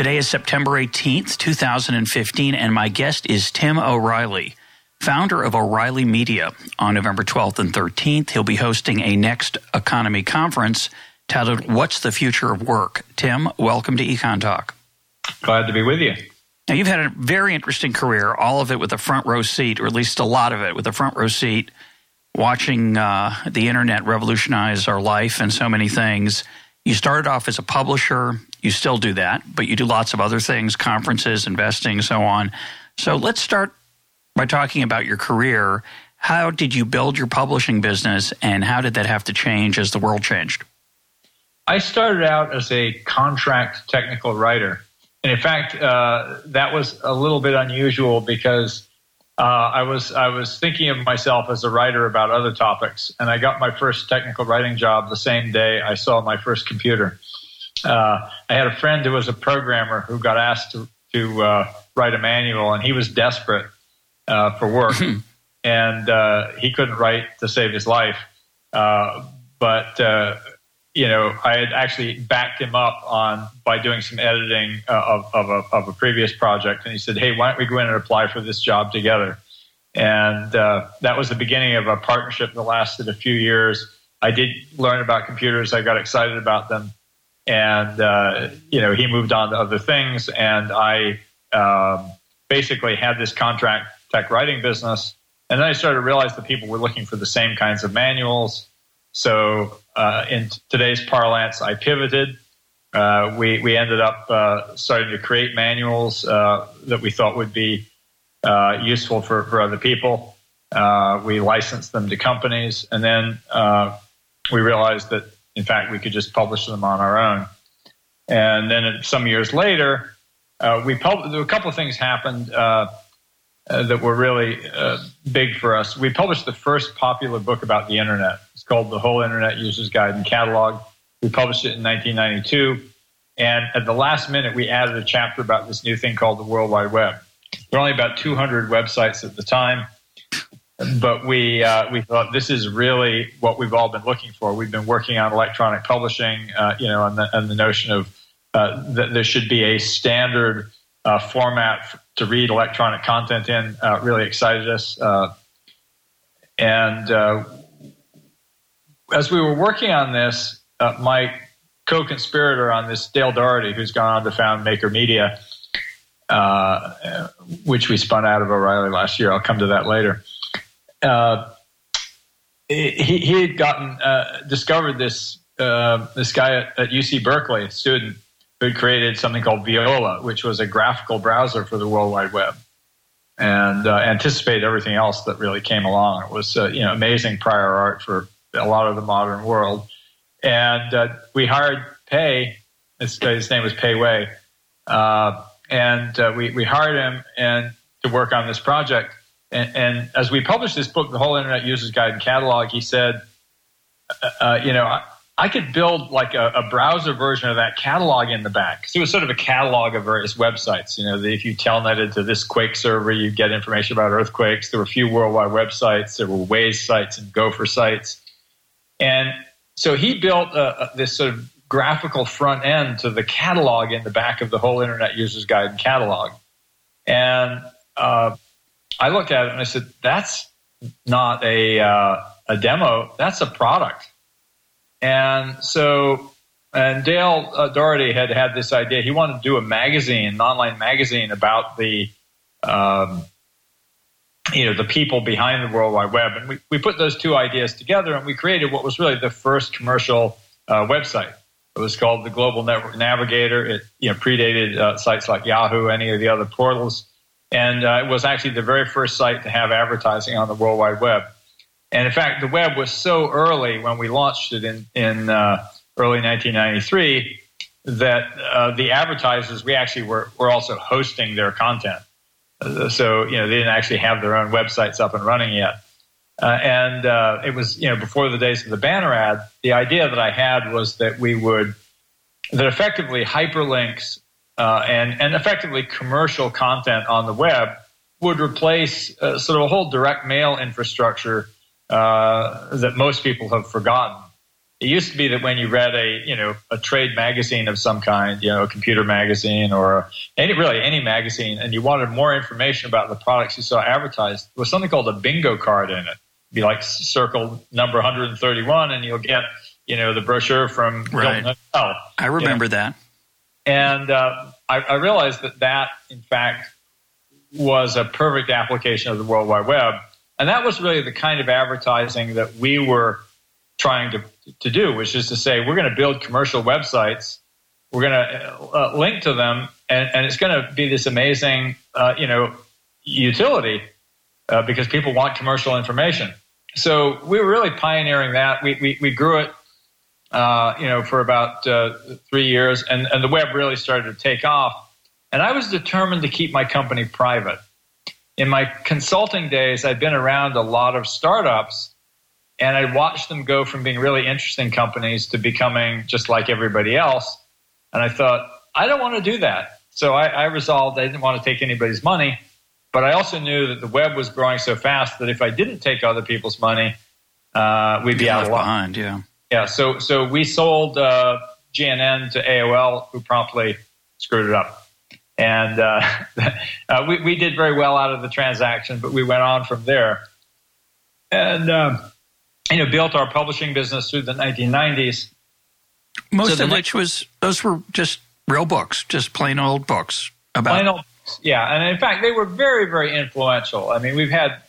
Today is September 18th, 2015, and my guest is Tim O'Reilly, founder of O'Reilly Media. On November 12th and 13th, he'll be hosting a Next Economy conference titled What's the Future of Work? Tim, welcome to EconTalk. Glad to be with you. Now, you've had a very interesting career, all of it with a front row seat, or at least a lot of it with a front row seat, watching uh, the internet revolutionize our life and so many things. You started off as a publisher. You still do that, but you do lots of other things, conferences, investing, so on. So let's start by talking about your career. How did you build your publishing business, and how did that have to change as the world changed? I started out as a contract technical writer. And in fact, uh, that was a little bit unusual because uh, I was I was thinking of myself as a writer about other topics, and I got my first technical writing job the same day I saw my first computer. Uh, I had a friend who was a programmer who got asked to, to uh, write a manual, and he was desperate uh, for work, and uh, he couldn't write to save his life. Uh, but you know, I had actually backed him up on by doing some editing uh, of, of, a, of a previous project. And he said, Hey, why don't we go in and apply for this job together? And uh, that was the beginning of a partnership that lasted a few years. I did learn about computers. I got excited about them. And, uh, you know, he moved on to other things. And I um, basically had this contract tech writing business. And then I started to realize that people were looking for the same kinds of manuals. So uh, in today's parlance, I pivoted. Uh, we we ended up uh, starting to create manuals uh, that we thought would be uh, useful for, for other people. We licensed them to companies, and then we realized that in fact we could just publish them on our own. And then some years later, uh, we pub- a couple of things happened. Uh, uh, that were really big for us. We published the first popular book about the internet It's called The Whole Internet User's Guide and Catalog. We published it in 1992. And at the last minute, we added a chapter about this new thing called the World Wide Web. There were only about 200 websites at the time, but we uh, we thought this is really what we've all been looking for. We've been working on electronic publishing, uh, you know, and the, and the notion of uh, that there should be a standard uh, format to read electronic content in uh, really excited us. Uh, and as we were working on this, my co-conspirator on this, Dale Dougherty, who's gone on to found Maker Media, which we spun out of O'Reilly last year. I'll come to that later. Uh, he, he had gotten uh, discovered this uh, this guy at, at, UC Berkeley, a student who had created something called Viola, which was a graphical browser for the World Wide Web, and uh, anticipated everything else that really came along. It was you know amazing prior art for a lot of the modern world. And uh, we hired Pei. His, name was Pei Wei. Uh, and uh, we, we hired him and to work on this project. And, and, as we published this book, The Whole Internet User's Guide and Catalog, he said, uh, uh, you know, I, I, could build like a, a, browser version of that catalog in the back. Because it was sort of a catalog of various websites. You know, the, if you telnetted to this Quake server, you get information about earthquakes. There were a few worldwide websites. There were WAIS sites and Gopher sites. And so he built a, a, this sort of graphical front end to the catalog in the back of the whole Internet User's Guide and catalog. And uh, I looked at it and I said, that's not a, uh, a demo, that's a product. And so, and Dale uh, Dougherty had had this idea. He wanted to do a magazine, an online magazine about the um, you know the people behind the World Wide Web, and we, we put those two ideas together, and we created what was really the first commercial uh, website. It was called the Global Network Navigator. It you know predated uh, sites like Yahoo, any of the other portals, and uh, it was actually the very first site to have advertising on the World Wide Web. And in fact, the web was so early when we launched it in in uh, early 1993 that uh, the advertisers we actually were were also hosting their content. Uh, so you know they didn't actually have their own websites up and running yet. Uh, and uh, it was you know before the days of the banner ad. The idea that I had was that we would that effectively hyperlinks uh, and and effectively commercial content on the web would replace uh, sort of a whole direct mail infrastructure uh, that most people have forgotten. It used to be that when you read a you know a trade magazine of some kind, you know a computer magazine or any really any magazine, and you wanted more information about the products you saw advertised, there was something called a bingo card in it. It'd be like circle number 131, and you'll get you know the brochure from right. Hotel. I remember you know. that, and uh, I, I realized that that in fact was a perfect application of the World Wide Web, and that was really the kind of advertising that we were trying to, to do, which is to say, we're going to build commercial websites, we're going to uh, link to them, and, and it's going to be this amazing, uh, you know, utility uh, because people want commercial information. So we were really pioneering that. We, we, we grew it, uh, you know, for about uh, three years, and, and the web really started to take off. And I was determined to keep my company private. In my consulting days, I'd been around a lot of startups and I'd watched them go from being really interesting companies to becoming just like everybody else. And I thought, I don't want to do that. So I, I resolved I didn't want to take anybody's money. But I also knew that the web was growing so fast that if I didn't take other people's money, uh, we'd be out of luck. behind. Yeah, yeah. So so we sold uh, GNN to AOL, who promptly screwed it up, and uh, uh, we we did very well out of the transaction. But we went on from there, and um, you know, built our publishing business through the 1990s. Most so of which was those were just real books, just plain old books about. Plain old, yeah, and in fact, they were very, very influential. I mean, we've had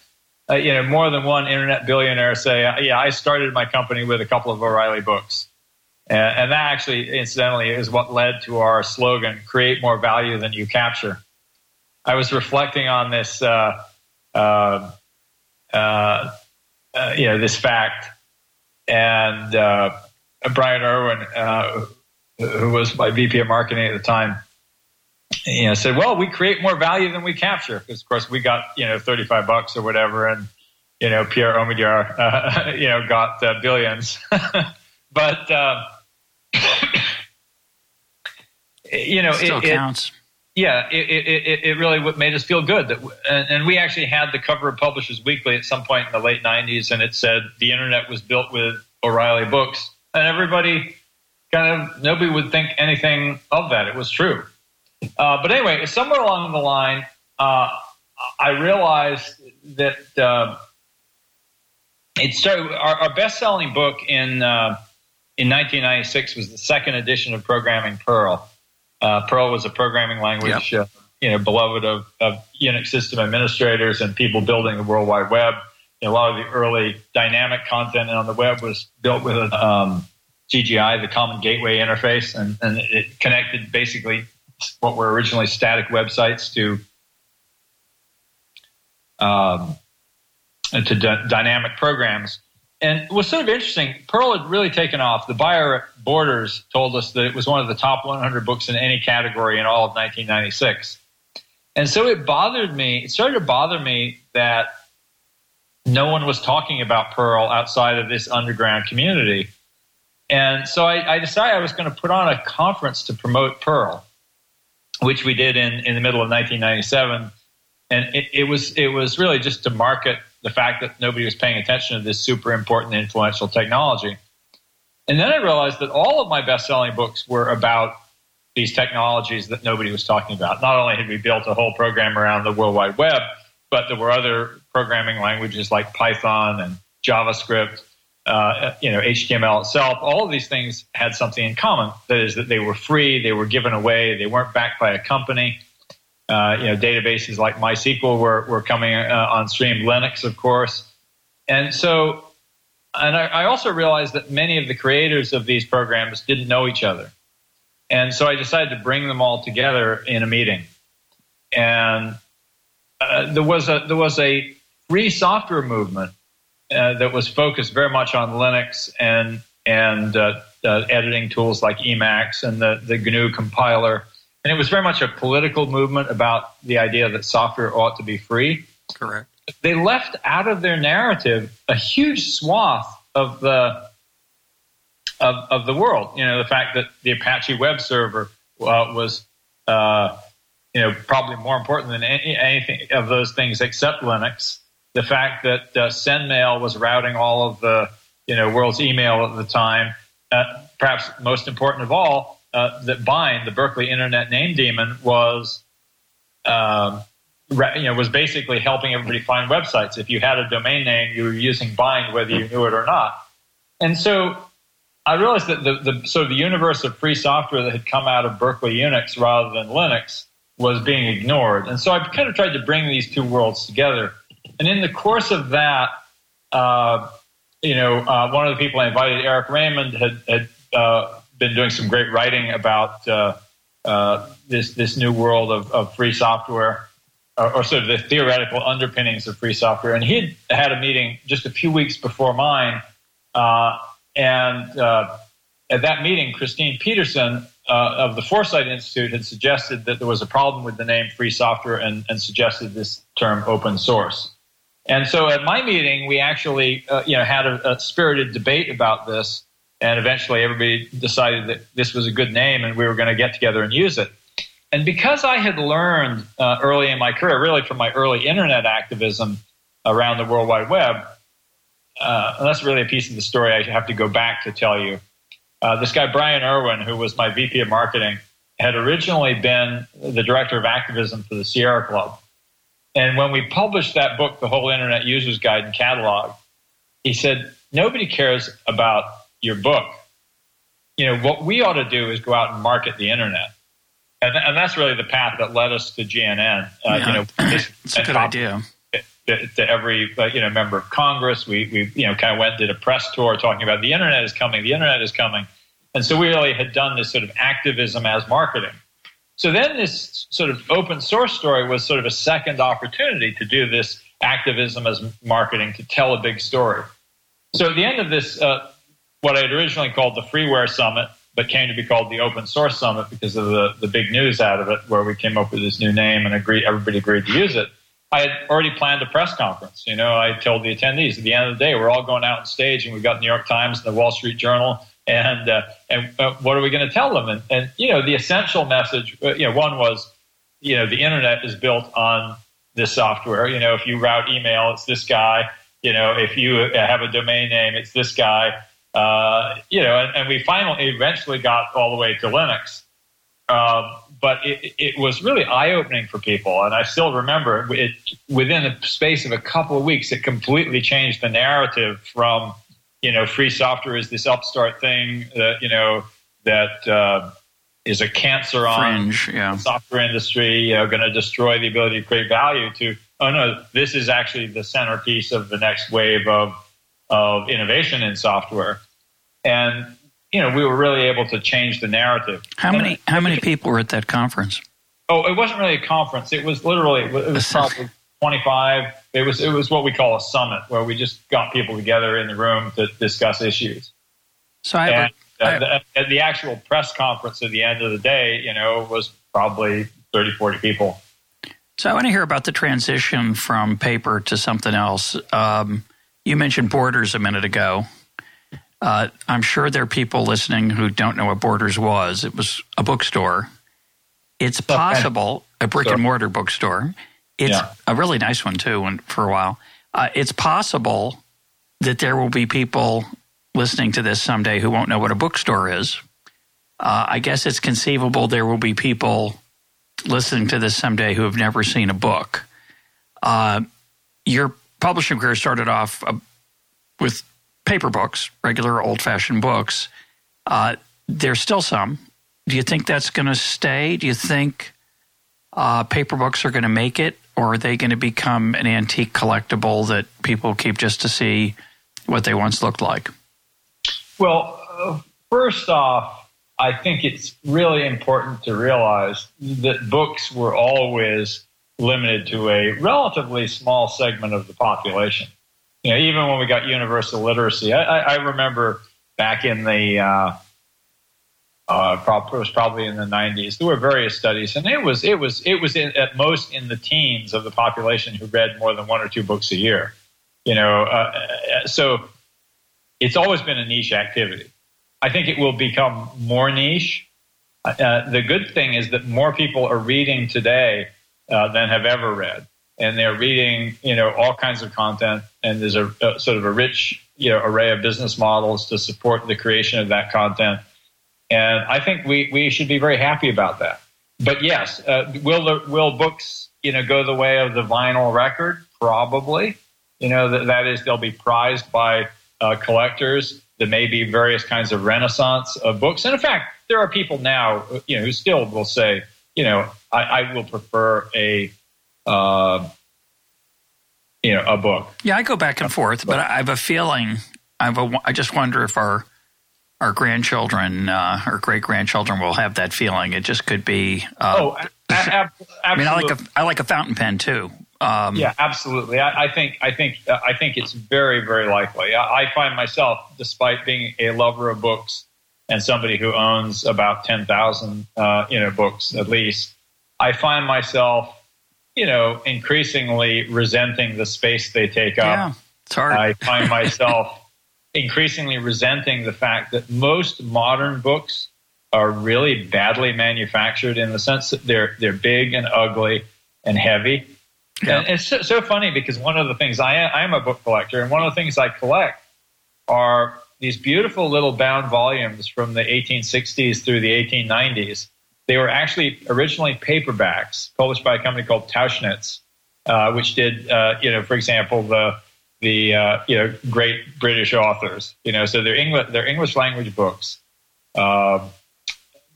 uh, you know more than one internet billionaire say, uh, "Yeah, I started my company with a couple of O'Reilly books," and, and that actually, incidentally, is what led to our slogan: "Create more value than you capture." I was reflecting on this. Uh, uh, uh uh, you know this fact, and uh, Brian Erwin, uh, who was my VP of marketing at the time, you know, said, "Well, we create more value than we capture because, of course, we got you know thirty five bucks or whatever, and you know Pierre Omidyar, uh, you know, got uh, billions, but." Uh, you know, Still it, counts. It, yeah, it, it, it really made us feel good that, and we actually had the cover of Publishers Weekly at some point in the late '90s, and it said the internet was built with O'Reilly books, and everybody kind of nobody would think anything of that. It was true, uh, but anyway, somewhere along the line, uh, I realized that uh, it started. Our, our best-selling book in uh, in 1996 was the second edition of Programming Perl uh, Perl was a programming language, yep. uh, you know, beloved of, of, Unix system administrators and people building the World Wide Web. You know, a lot of the early dynamic content on the web was built with um, CGI, the Common Gateway Interface, and, and it connected basically what were originally static websites to um, to d- dynamic programs. And was sort of interesting. Perl had really taken off. The buyer Borders told us that it was one of the top 100 books in any category in all of 1996. And so it bothered me, it started to bother me that no one was talking about Perl outside of this underground community. And so I, I decided I was going to put on a conference to promote Perl, which we did in, in the middle of 1997. And it, it was it was really just to market the fact that nobody was paying attention to this super important, influential technology. And then I realized that all of my best selling books were about these technologies that nobody was talking about. Not only had we built a whole program around the World Wide Web, but there were other programming languages like Python and JavaScript, uh, you know, HTML itself. All of these things had something in common. That is, that they were free, they were given away, they weren't backed by a company. Uh, you know, databases like MySQL were, were coming uh, on stream, Linux, of course. And so and I, I, also realized that many of the creators of these programs didn't know each other. And so I decided to bring them all together in a meeting. And uh, there was a there was a free software movement uh, that was focused very much on Linux and and uh, uh, editing tools like Emacs and the, the GNU compiler. And it was very much a political movement about the idea that software ought to be free. Correct. They left out of their narrative a huge swath of the of, of the world. You know, the fact that the Apache web server uh, was, uh, you know, probably more important than any, anything of those things except Linux. The fact that uh, SendMail was routing all of the, you know, world's email at the time. Uh, perhaps most important of all, uh, that Bind, the Berkeley Internet Name Daemon, was, um, you know, was basically helping everybody find websites. If you had a domain name, you were using Bind, whether you knew it or not. And so I realized that the, the sort of the universe of free software that had come out of Berkeley Unix rather than Linux was being ignored. And so I kind of tried to bring these two worlds together. And in the course of that, uh, you know, uh, one of the people I invited, Eric Raymond, had, had uh, been doing some great writing about uh, uh, this this new world of, of free software, or, or, sort of the theoretical underpinnings of free software. And he had had a meeting just a few weeks before mine uh, and at that meeting, Christine Peterson uh, of the Foresight Institute had suggested that there was a problem with the name free software and, and suggested this term open source. And so at my meeting, we actually uh, you know, had a, a, spirited debate about this. And eventually everybody decided that this was a good name and we were going to get together and use it. And because I had learned uh, early in my career, really from my early internet activism around the World Wide Web, uh, and that's really a piece of the story I have to go back to tell you. Uh, this guy, Brian Erwin, who was my VP of marketing, had originally been the director of activism for the Sierra Club. And when we published that book, The Whole Internet User's Guide and Catalog, he said, Nobody cares about your book. You know, what we ought to do is go out and market the internet. And, and that's really the path that led us to GNN. Uh, yeah, you know, it's a good idea to, to every uh, you know member of Congress. We we you know kind of went did a press tour talking about the internet is coming, the internet is coming, and so we really had done this sort of activism as marketing. So then this sort of open source story was sort of a second opportunity to do this activism as marketing to tell a big story. So at the end of this, uh, what I had originally called the Freeware Summit, but came to be called the Open Source Summit because of the, the big news out of it, where we came up with this new name and agreed, everybody agreed to use it. I had already planned a press conference. You know, I told the attendees at the end of the day, we're all going out on stage, and we've got New York Times and the Wall Street Journal, and uh, and uh, what are we going to tell them? And, and you know, the essential message, uh, you know, one was, you know, the internet is built on this software. You know, if you route email, it's this guy. You know, if you have a domain name, it's this guy. Uh, you know, and, and, we finally eventually got all the way to Linux. Um, but it, it was really eye opening for people. And I still remember it within the space of a couple of weeks, it completely changed the narrative from, you know, free software is this upstart thing that, you know, that uh, is a cancer on yeah. the software industry, you know, going to destroy the ability to create value to, oh no, this is actually the centerpiece of the next wave of, of innovation in software. And you know, we were really able to change the narrative. How many how many people were at that conference? Oh, it wasn't really a conference. It was literally it was probably twenty five. It was it was what we call a summit, where we just got people together in the room to discuss issues. So I, and, uh, I the, the actual press conference at the end of the day, you know, was probably 30, 40 people. So I want to hear about the transition from paper to something else. Um, you mentioned Borders a minute ago. Uh, I'm sure there are people listening who don't know what Borders was. It was a bookstore. It's possible a brick and mortar bookstore. It's yeah. a really nice one too, and for a while. Uh, it's possible that there will be people listening to this someday who won't know what a bookstore is. Uh, I guess it's conceivable there will be people listening to this someday who have never seen a book. Uh, your publishing career started off uh, with paper books, regular old fashioned books. Uh, there's still some. Do you think that's going to stay? Do you think uh, paper books are going to make it, or are they going to become an antique collectible that people keep just to see what they once looked like? Well, uh, first off, I think it's really important to realize that books were always limited to a relatively small segment of the population you know, even when we got universal literacy, I, I remember back in the uh, Uh, it was probably in the 90s. There were various studies, and it was it was it was in, at most in the teens of the population who read more than one or two books a year. You know, uh, uh so it's always been a niche activity. I think it will become more niche. Uh, the good thing is that more people are reading today uh, than have ever read, and they're reading, you know, all kinds of content. And there's a, a, sort of a rich, you know, array of business models to support the creation of that content. And I think we we should be very happy about that. But yes, uh, will the, will books, you know, go the way of the vinyl record? Probably. You know, that, that is, they'll be prized by uh, collectors. There may be various kinds of renaissance of books. And in fact, there are people now, you know, who still will say, you know, I, I will prefer a, uh, you know, a book. Yeah, I go back and forth, but I have a feeling. I have a. I just wonder if our our grandchildren, uh, our great grandchildren, will have that feeling. It just could be. Uh, oh, ab- absolutely. I mean, I like a I like a fountain pen too. Um, yeah, absolutely. I, I, think I think uh, I think it's very very likely. I, I, find myself, despite being a lover of books and somebody who owns about ten thousand uh, you know books at least, I find myself you know increasingly resenting the space they take up. Yeah, it's hard. I find myself increasingly resenting the fact that most modern books are really badly manufactured in the sense that they're they're big and ugly and heavy yeah. And it's so, so, funny because one of the things I am, I am a book collector, and one of the things I collect are these beautiful little bound volumes from the 1860s through the 1890s. They were actually originally paperbacks published by a company called Tauchnitz, uh, which did, uh, you know, for example, the the uh, you know great British authors. You know, so they're English they're English language books. Uh,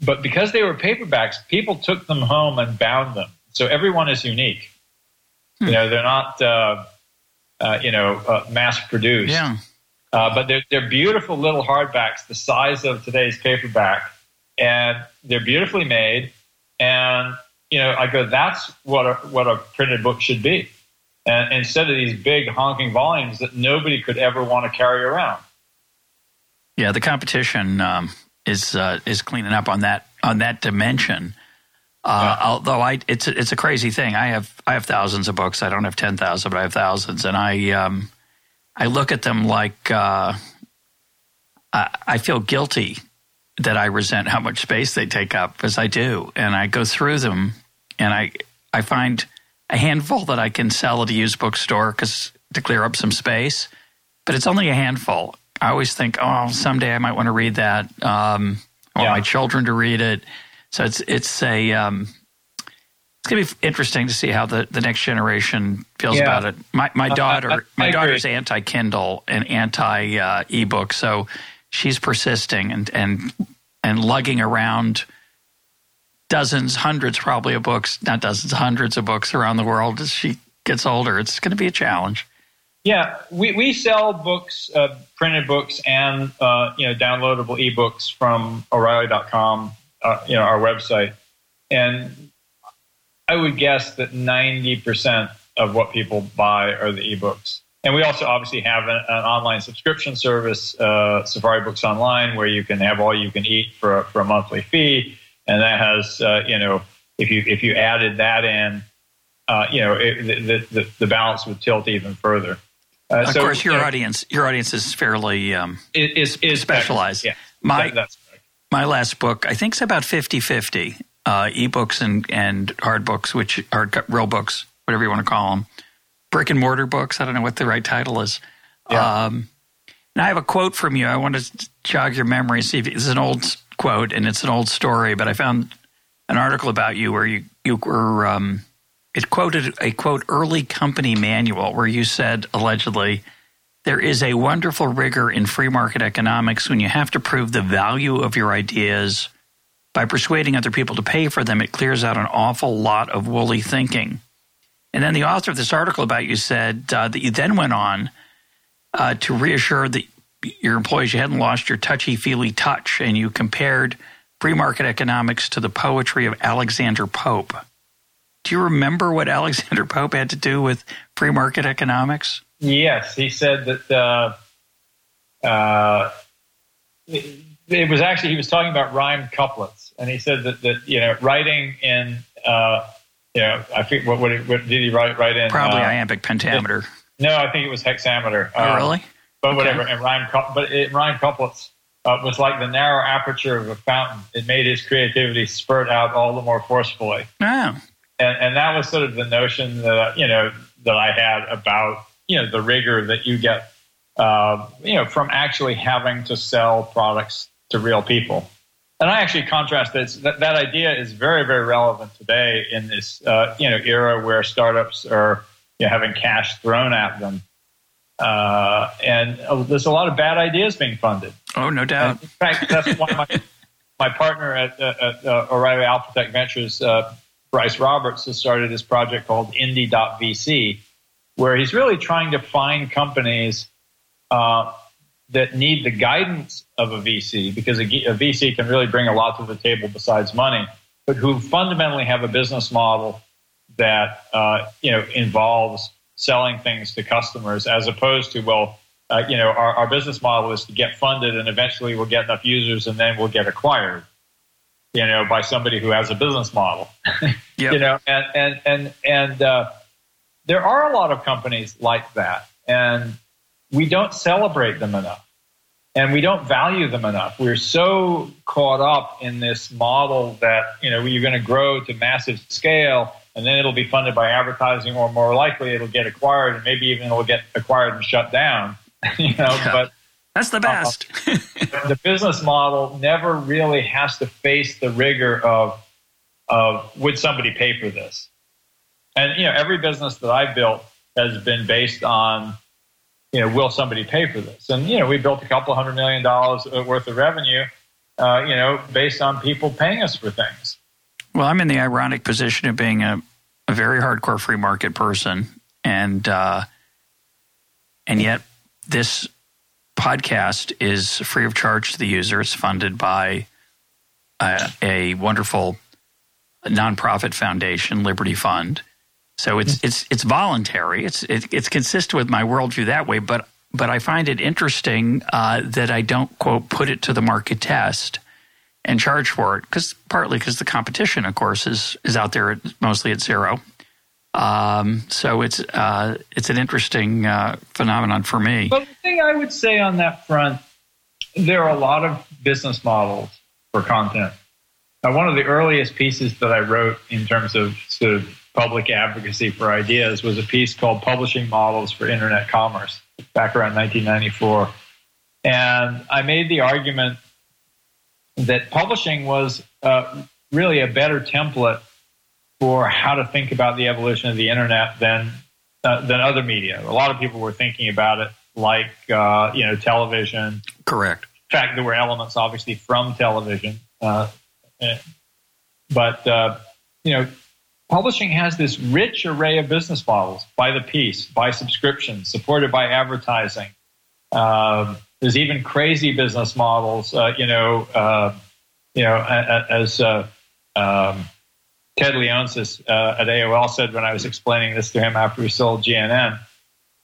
but because they were paperbacks, people took them home and bound them. So everyone is unique. Hmm. You know, they're not, uh, uh, you know, uh, mass produced. Yeah. Uh, but they're, they're beautiful little hardbacks, the size of today's paperback, and they're beautifully made. And you know, I go, that's what a, what a printed book should be. And instead of these big honking volumes that nobody could ever want to carry around. Yeah, the competition um, is uh, is cleaning up on that on that dimension. Uh, yeah. Although I, it's a, it's a crazy thing. I have I have thousands of books. I don't have ten thousand, but I have thousands, and I um, I look at them like uh, I, I feel guilty that I resent how much space they take up, as I do, and I go through them, and I I find a handful that I can sell at a used bookstore because to clear up some space, but it's only a handful. I always think, oh, someday I might want to read that. Um, I want yeah. my children to read it. So it's it's a um, it's going to be interesting to see how the, the next generation feels yeah. about it. My my daughter I, I, I my daughter's anti Kindle and anti uh, ebook, so she's persisting and and and lugging around dozens, hundreds probably of books, not dozens, hundreds of books around the world as she gets older. It's going to be a challenge. Yeah, we, we sell books, uh, printed books, and uh, you know downloadable ebooks from O'Reilly.com uh, you know, our website. And I would guess that 90% of what people buy are the ebooks. And we also obviously have an, an online subscription service, uh, Safari Books Online, where you can have all you can eat for a, for a monthly fee. And that has, uh, you know, if you if you added that in, uh, you know, it, the, the, the balance would tilt even further. Uh, of so, course, your you know, audience your audience is fairly um, is, is specialized. Yeah, my that, my last book, I think is about 50 50 uh, ebooks and, and hard books, which are real books, whatever you want to call them. Brick and mortar books. I don't know what the right title is. Yeah. Um, and I have a quote from you. I want to jog your memory, see if it's an old quote and it's an old story, but I found an article about you where you, you were, um, it quoted a quote, early company manual where you said allegedly, there is a wonderful rigor in free market economics when you have to prove the value of your ideas by persuading other people to pay for them. It clears out an awful lot of woolly thinking. And then the author of this article about you said uh, that you then went on uh, to reassure that your employees you hadn't lost your touchy feely touch, and you compared free market economics to the poetry of Alexander Pope. Do you remember what Alexander Pope had to do with free market economics? Yes, he said that uh, uh, it was actually he was talking about rhymed couplets, and he said that that you know writing in uh, you know I think what what, what did he write write in probably uh, iambic pentameter. It, no, I think it was hexameter. Oh, um, really? But okay. whatever. And rhyme, but it, rhyme couplets uh, was like the narrow aperture of a fountain. It made his creativity spurt out all the more forcefully. Oh. And, and that was sort of the notion that you know that I had about you know the rigor that you get uh, you know from actually having to sell products to real people. And I actually contrast this. That, that idea is very, very relevant today in this uh, you know era where startups are you know, having cash thrown at them, uh, and uh, there's a lot of bad ideas being funded. Oh, no doubt. And in fact, that's why my my partner at, uh, at uh, O'Reilly Alpha Tech Ventures, uh, Bryce Roberts, has started this project called Indie.vc, where he's really trying to find companies that need the guidance of a VC because a, a, VC can really bring a lot to the table besides money, but who fundamentally have a business model that uh, you know involves selling things to customers as opposed to well uh, you know our, our business model is to get funded and eventually we'll get enough users and then we'll get acquired you know by somebody who has a business model yep. you know and and and and uh, there are a lot of companies like that and we don't celebrate them enough and we don't value them enough. We're so caught up in this model that you know you're going to grow to massive scale, and then it'll be funded by advertising, or more likely it'll get acquired, and maybe even it'll get acquired and shut down. you know, yeah. but that's the best. uh, the business model never really has to face the rigor of of would somebody pay for this, and you know every business that I built has been based on you know, will somebody pay for this? And, you know, we built a couple hundred million dollars worth of revenue, uh, you know, based on people paying us for things. Well, I'm in the ironic position of being a, a very hardcore free market person. And, uh, and yet this podcast is free of charge to the user. It's funded by a, a wonderful nonprofit foundation, Liberty Fund. So it's it's it's voluntary. It's it, it's consistent with my worldview that way. But but I find it interesting uh, that I don't quote put it to the market test and charge for it because partly because the competition, of course, is is out there mostly at zero. Um, so it's uh, it's an interesting uh, phenomenon for me. But the thing I would say on that front, there are a lot of business models for content. Now, one of the earliest pieces that I wrote in terms of sort of public advocacy for ideas was a piece called Publishing Models for Internet Commerce back around 1994. And I made the argument that publishing was uh, really a better template for how to think about the evolution of the internet than uh, than other media. A lot of people were thinking about it like uh, you know television. Correct. In fact, there were elements obviously from television, uh, eh, but uh, you know Publishing has this rich array of business models by the piece, by subscription, supported by advertising. There's even crazy business models. Uh, you know, uh, you know, as uh, um, Ted Leonsis uh, at AOL said when I was explaining this to him after we sold GNN,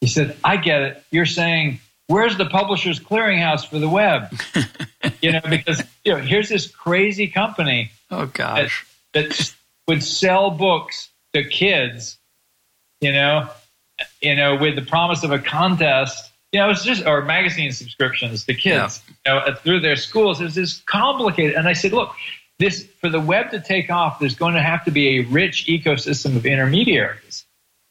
he said, "I get it. You're saying." Where's the publisher's clearinghouse for the web? you know, because you know, here's this crazy company. Oh gosh, that, that's would sell books to kids, you know, you know, with the promise of a contest. You know, it's just or magazine subscriptions to kids, yeah. you know, through their schools. It was just complicated. And I said, look, this for the web to take off, there's going to have to be a rich ecosystem of intermediaries,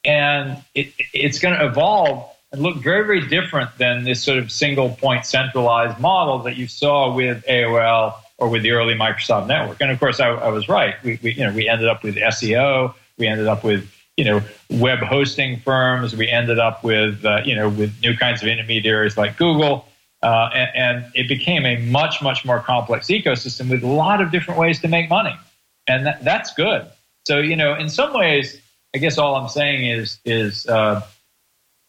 and it, it's going to evolve and look very, very different than this sort of single point centralized model that you saw with AOL or with the early Microsoft network. And of course, I, I was right. We, we, you know, we ended up with SEO. We ended up with you know web hosting firms. We ended up with uh, you know with new kinds of intermediaries like Google. Uh, and, and, it became a much, much more complex ecosystem with a lot of different ways to make money. And that, that's good. So, you know, in some ways, I guess all I'm saying is, is, uh,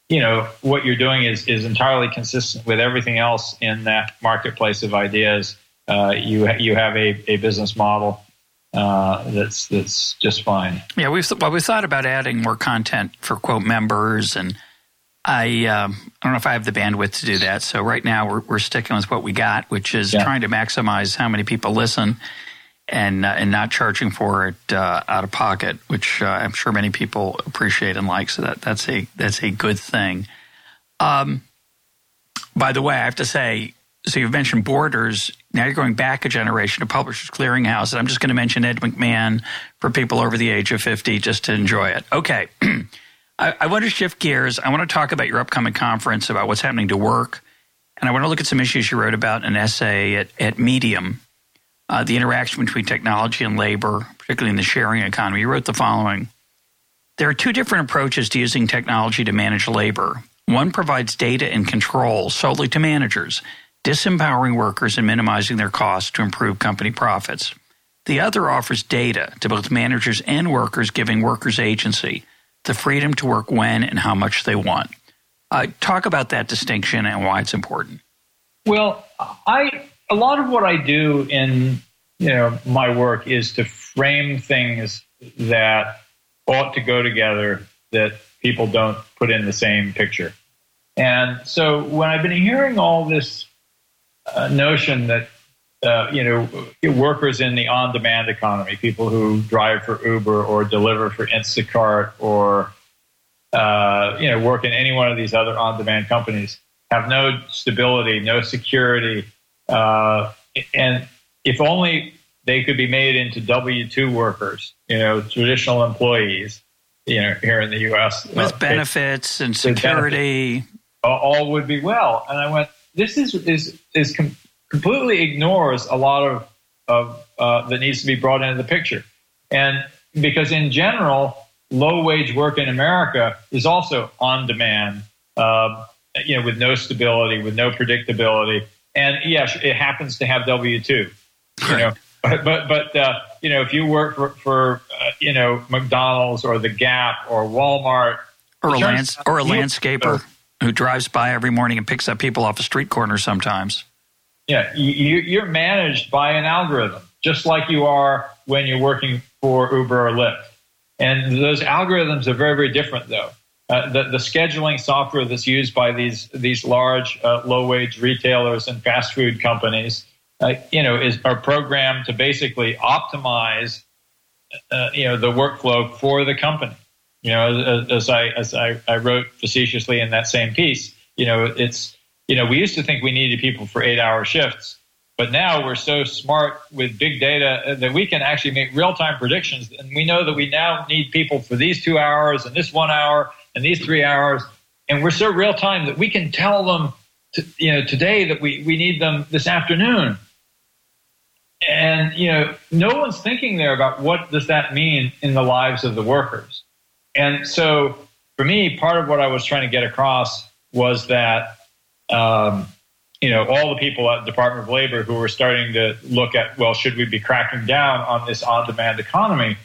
you know, what you're doing is, is entirely consistent with everything else in that marketplace of ideas uh, you you have a, a business model uh, that's that's just fine. Yeah, we've well, we thought about adding more content for quote members and I um, I don't know if I have the bandwidth to do that. So right now we're we're sticking with what we got, which is yeah. trying to maximize how many people listen, and uh, and not charging for it uh, out of pocket, which uh, I'm sure many people appreciate and like. So that that's a that's a good thing. Um, by the way, I have to say, so you've mentioned Borders. Now you're going back a generation to Publishers Clearinghouse, and I'm just going to mention Ed McMahon for people over the age of 50 just to enjoy it. Okay. I, I want to shift gears. I want to talk about your upcoming conference, about what's happening to work. And I want to look at some issues you wrote about in an essay at, at Medium, uh, the interaction between technology and labor, particularly in the sharing economy. You wrote the following There are two different approaches to using technology to manage labor. One provides data and control solely to managers, disempowering workers and minimizing their costs to improve company profits. The other offers data to both managers and workers, giving workers agency the freedom to work when and how much they want. Uh, talk about that distinction and why it's important. Well, I a lot of what I do in you know my work is to frame things that ought to go together that people don't put in the same picture. And so when I've been hearing all this uh, notion that uh, you know, workers in the on-demand economy, people who drive for Uber or deliver for Instacart or uh, you know work in any one of these other on-demand companies, have no stability, no security, uh, and if only they could be made into W two workers, you know, traditional employees, you know, here in the U.S. with uh, benefits and security, benefits, all would be well. And I went, this is is is. Com- completely ignores a lot of, of uh, that needs to be brought into the picture. And because in general, low wage work in America is also on demand, uh, you know, with no stability, with no predictability. And yes, it happens to have W two, you know, but but, but uh, you know, if you work for, for uh, you know McDonald's or the Gap or Walmart or a lands or a landscaper who drives by every morning and picks up people off a street corner sometimes. Yeah, you, you're managed by an algorithm, just like you are when you're working for Uber or Lyft. And those algorithms are very, very different, though. Uh, the, the, scheduling software that's used by these these large uh, low wage retailers and fast food companies, uh, you know, is are programmed to basically optimize, uh, you know, the workflow for the company. You know, as, as I as I, I wrote facetiously in that same piece, you know, it's you know, we used to think we needed people for eight hour shifts, but now we're so smart with big data uh, that we can actually make real time predictions. And we know that we now need people for these two hours and this one hour and these three hours. And we're so real time that we can tell them, to, you know, today that we, we need them this afternoon. And, you know, no one's thinking there about what does that mean in the lives of the workers. And so for me, part of what I was trying to get across was that um, you know, all the people at the Department of Labor who were starting to look at, well, should we be cracking down on this on-demand economy?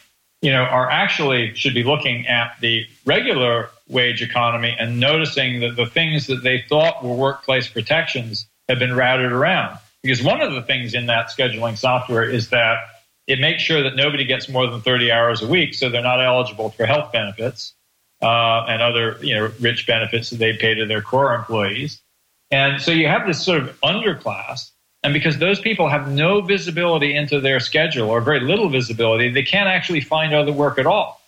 You know, are actually should be looking at the regular wage economy and noticing that the things that they thought were workplace protections have been routed around. Because one of the things in that scheduling software is that it makes sure that nobody gets more than 30 hours a week, so they're not eligible for health benefits uh, and other you know rich benefits that they pay to their core employees. And so you have this sort of underclass. And because those people have no visibility into their schedule or very little visibility, they can't actually find other work at all.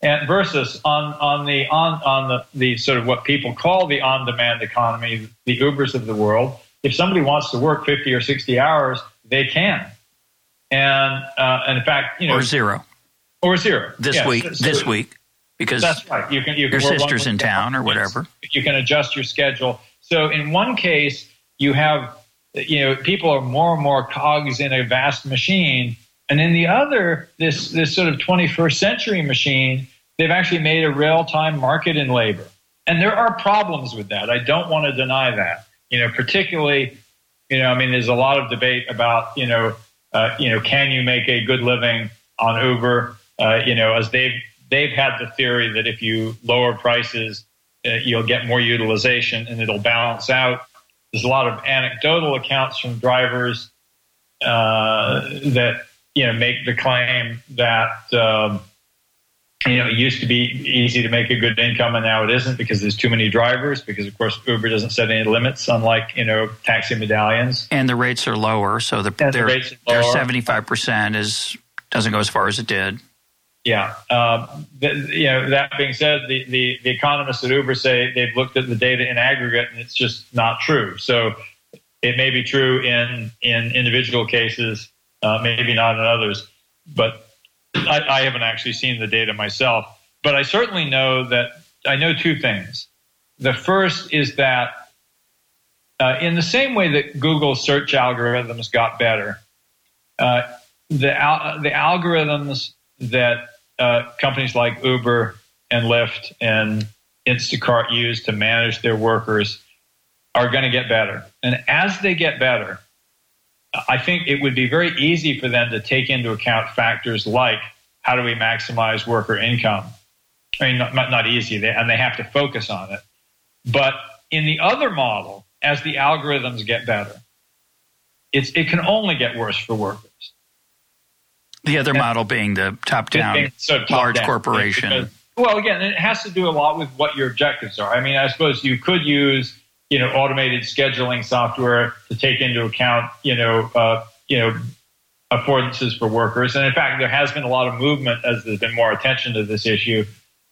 And versus on, on the on on the, the sort of what people call the on-demand economy, the Ubers of the world, if somebody wants to work 50 or 60 hours, they can. And, uh, and in fact, you know, or zero, or zero this yeah, week, this week, because that's right. You can, you can your sister's in town or whatever. You can adjust your schedule so in one case, you have, you know, people are more and more cogs in a vast machine. And in the other, this, this sort of 21st century machine, they've actually made a real time market in labor. And there are problems with that. I don't want to deny that. You know, particularly, you know, I mean, there's a lot of debate about, you know, uh, you know, can you make a good living on Uber? Uh, you know, as they've they've had the theory that if you lower prices, uh, you'll get more utilization and it'll balance out. There's a lot of anecdotal accounts from drivers uh, that you know make the claim that um, you know, it used to be easy to make a good income, and now it isn't because there's too many drivers. Because of course, Uber doesn't set any limits, unlike you know taxi medallions. And the rates are lower, so the, their, the their 75 percent is doesn't go as far as it did. Yeah. Um, the, you know, that being said, the, the, the, economists at Uber say they've looked at the data in aggregate and it's just not true. So it may be true in, in individual cases, uh, maybe not in others, but I, I haven't actually seen the data myself. But I certainly know that I know two things. The first is that uh, in the same way that Google search algorithms got better, uh, the, al- the algorithms that uh, companies like Uber and Lyft and Instacart use to manage their workers are going to get better. And as they get better, I think it would be very easy for them to take into account factors like how do we maximize worker income? I mean, not, not easy, they, and they have to focus on it. But in the other model, as the algorithms get better, it's, it can only get worse for workers. The other model being the top down, sort of top large down, corporation. Because, well, again, it has to do a lot with what your objectives are. I mean, I suppose you could use you know automated scheduling software to take into account you know uh, you know affordances for workers, and in fact, there has been a lot of movement as there's been more attention to this issue.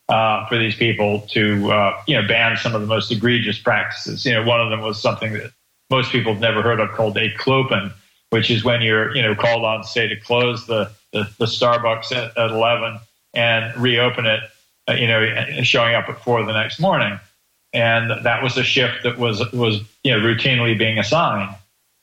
Uh, for these people to uh, you know ban some of the most egregious practices. You know, one of them was something that most people have never heard of called a clopen, which is when you're you know called on say to close the the, the Starbucks at, at, 11 and reopen it, uh, you know, showing up at four the next morning. And that was a shift that was, was, you know, routinely being assigned.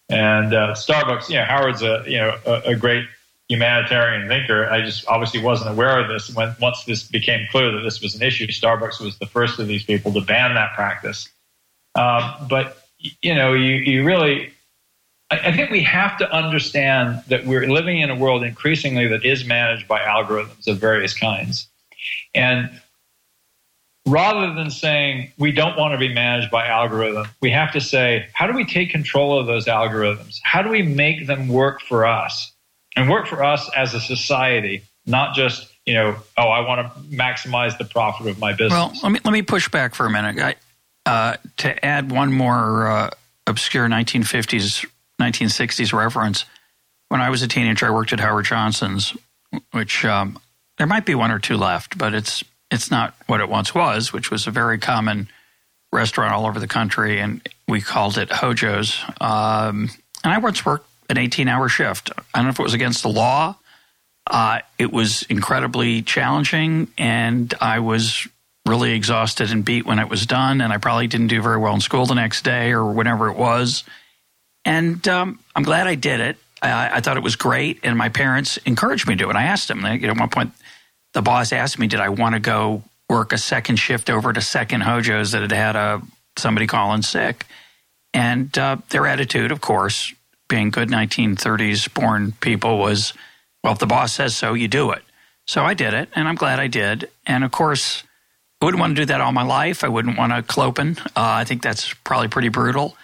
And uh, Starbucks, you know, Howard's a, you know, a, a, great humanitarian thinker. I just obviously wasn't aware of this. When once this became clear that this was an issue, Starbucks was the first of these people to ban that practice. Um, but you know, you, you really I think we have to understand that we're living in a world increasingly that is managed by algorithms of various kinds. And rather than saying we don't want to be managed by algorithm, we have to say, how do we take control of those algorithms? How do we make them work for us and work for us as a society, not just, you know, oh, I want to maximize the profit of my business. Well, let me, let me push back for a minute. I, uh, to add one more uh, obscure 1950s 1960s reference. When I was a teenager, I worked at Howard Johnson's, which um, there might be one or two left, but it's it's not what it once was, which was a very common restaurant all over the country, and we called it Hojo's. Um, and I once worked an 18 hour shift. I don't know if it was against the law. Uh, it was incredibly challenging, and I was really exhausted and beat when it was done. And I probably didn't do very well in school the next day or whenever it was. And um, I'm glad I did it. I, I, thought it was great, and my parents encouraged me to do it. I asked them. You know, at one point, the boss asked me, "Did I want to go work a second shift over to Second Hojo's that had had a somebody calling sick?" And uh, their attitude, of course, being good 1930s born people, was, "Well, if the boss says so, you do it." So I did it, and I'm glad I did. And of course, I wouldn't want to do that all my life. I wouldn't want to clopen. Uh, I think that's probably pretty brutal.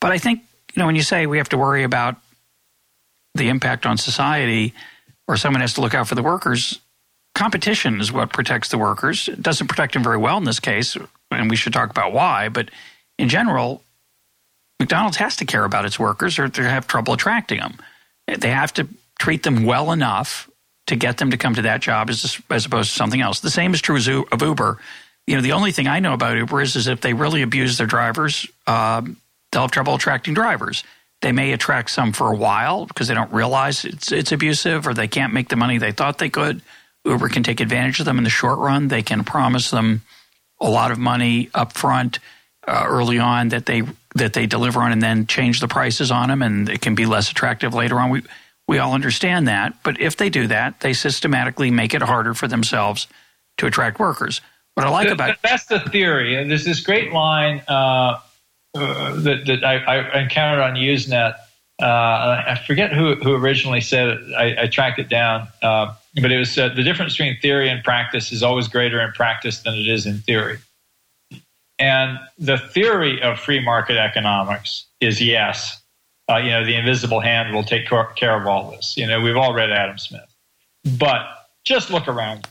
But I think you know, when you say we have to worry about the impact on society or someone has to look out for the workers, competition is what protects the workers. It doesn't protect them very well in this case, and we should talk about why. But in general, McDonald's has to care about its workers or they have trouble attracting them. They have to treat them well enough to get them to come to that job as, as opposed to something else. The same is true of Uber. You know, the only thing I know about Uber is, is if they really abuse their drivers, um, they'll have trouble attracting drivers. They may attract some for a while because they don't realize it's it's abusive or they can't make the money they thought they could. Uber can take advantage of them in the short run. They can promise them a lot of money up front uh, early on that they that they deliver on and then change the prices on them and it can be less attractive later on. We we all understand that, but if they do that, they systematically make it harder for themselves to attract workers. What I like about that's the theory. There's this great line uh, uh, that, that I, I, encountered on Usenet. Uh, I forget who, who originally said it. I, I tracked it down, uh, but it was uh, the difference between theory and practice is always greater in practice than it is in theory. And the theory of free market economics is yes, uh, you know, the invisible hand will take care of all this. You know, we've all read Adam Smith, but just look around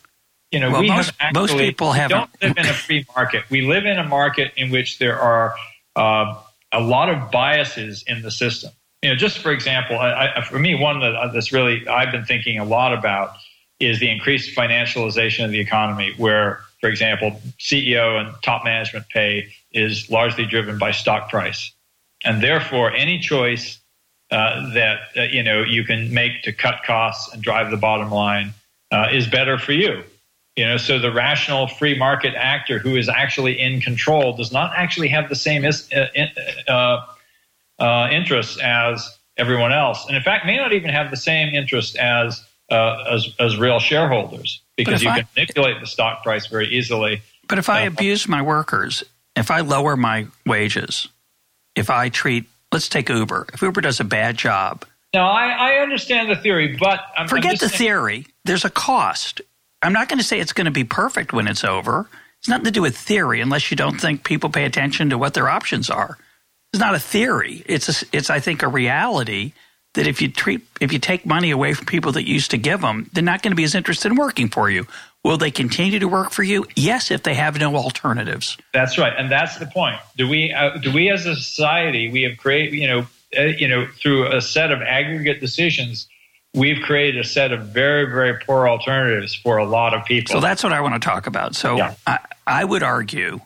You know, well, we most, actually, most people have don't live in a free market. We live in a market in which there are uh, a lot of biases in the system. You know, just for example, I, I, for me, one that, uh, that's really I've been thinking a lot about is the increased financialization of the economy, where, for example, CEO and top management pay is largely driven by stock price, and therefore any choice uh, that uh, you know you can make to cut costs and drive the bottom line uh, is better for you. You know, so the rational free market actor who is actually in control does not actually have the same is, uh, uh, uh, interests as everyone else, and in fact, may not even have the same interest as Uh, as, as real shareholders because you I, can manipulate the stock price very easily. But if I uh, abuse my workers, if I lower my wages, if I treat let's take Uber. If Uber does a bad job. No, I, I understand the theory, but I'm, forget I'm the saying- theory. There's a cost. I'm not going to say it's going to be perfect when it's over. It's nothing to do with theory, unless you don't think people pay attention to what their options are. It's not a theory. It's a, it's I think a reality that if you treat if you take money away from people that used to give them, they're not going to be as interested in working for you. Will they continue to work for you? Yes, if they have no alternatives. That's right, and that's the point. Do we uh, do we as a society we have created you know uh, you know through a set of aggregate decisions we've created a set of very very poor alternatives for a lot of people. So that's what I want to talk about. So yeah. I, I would argue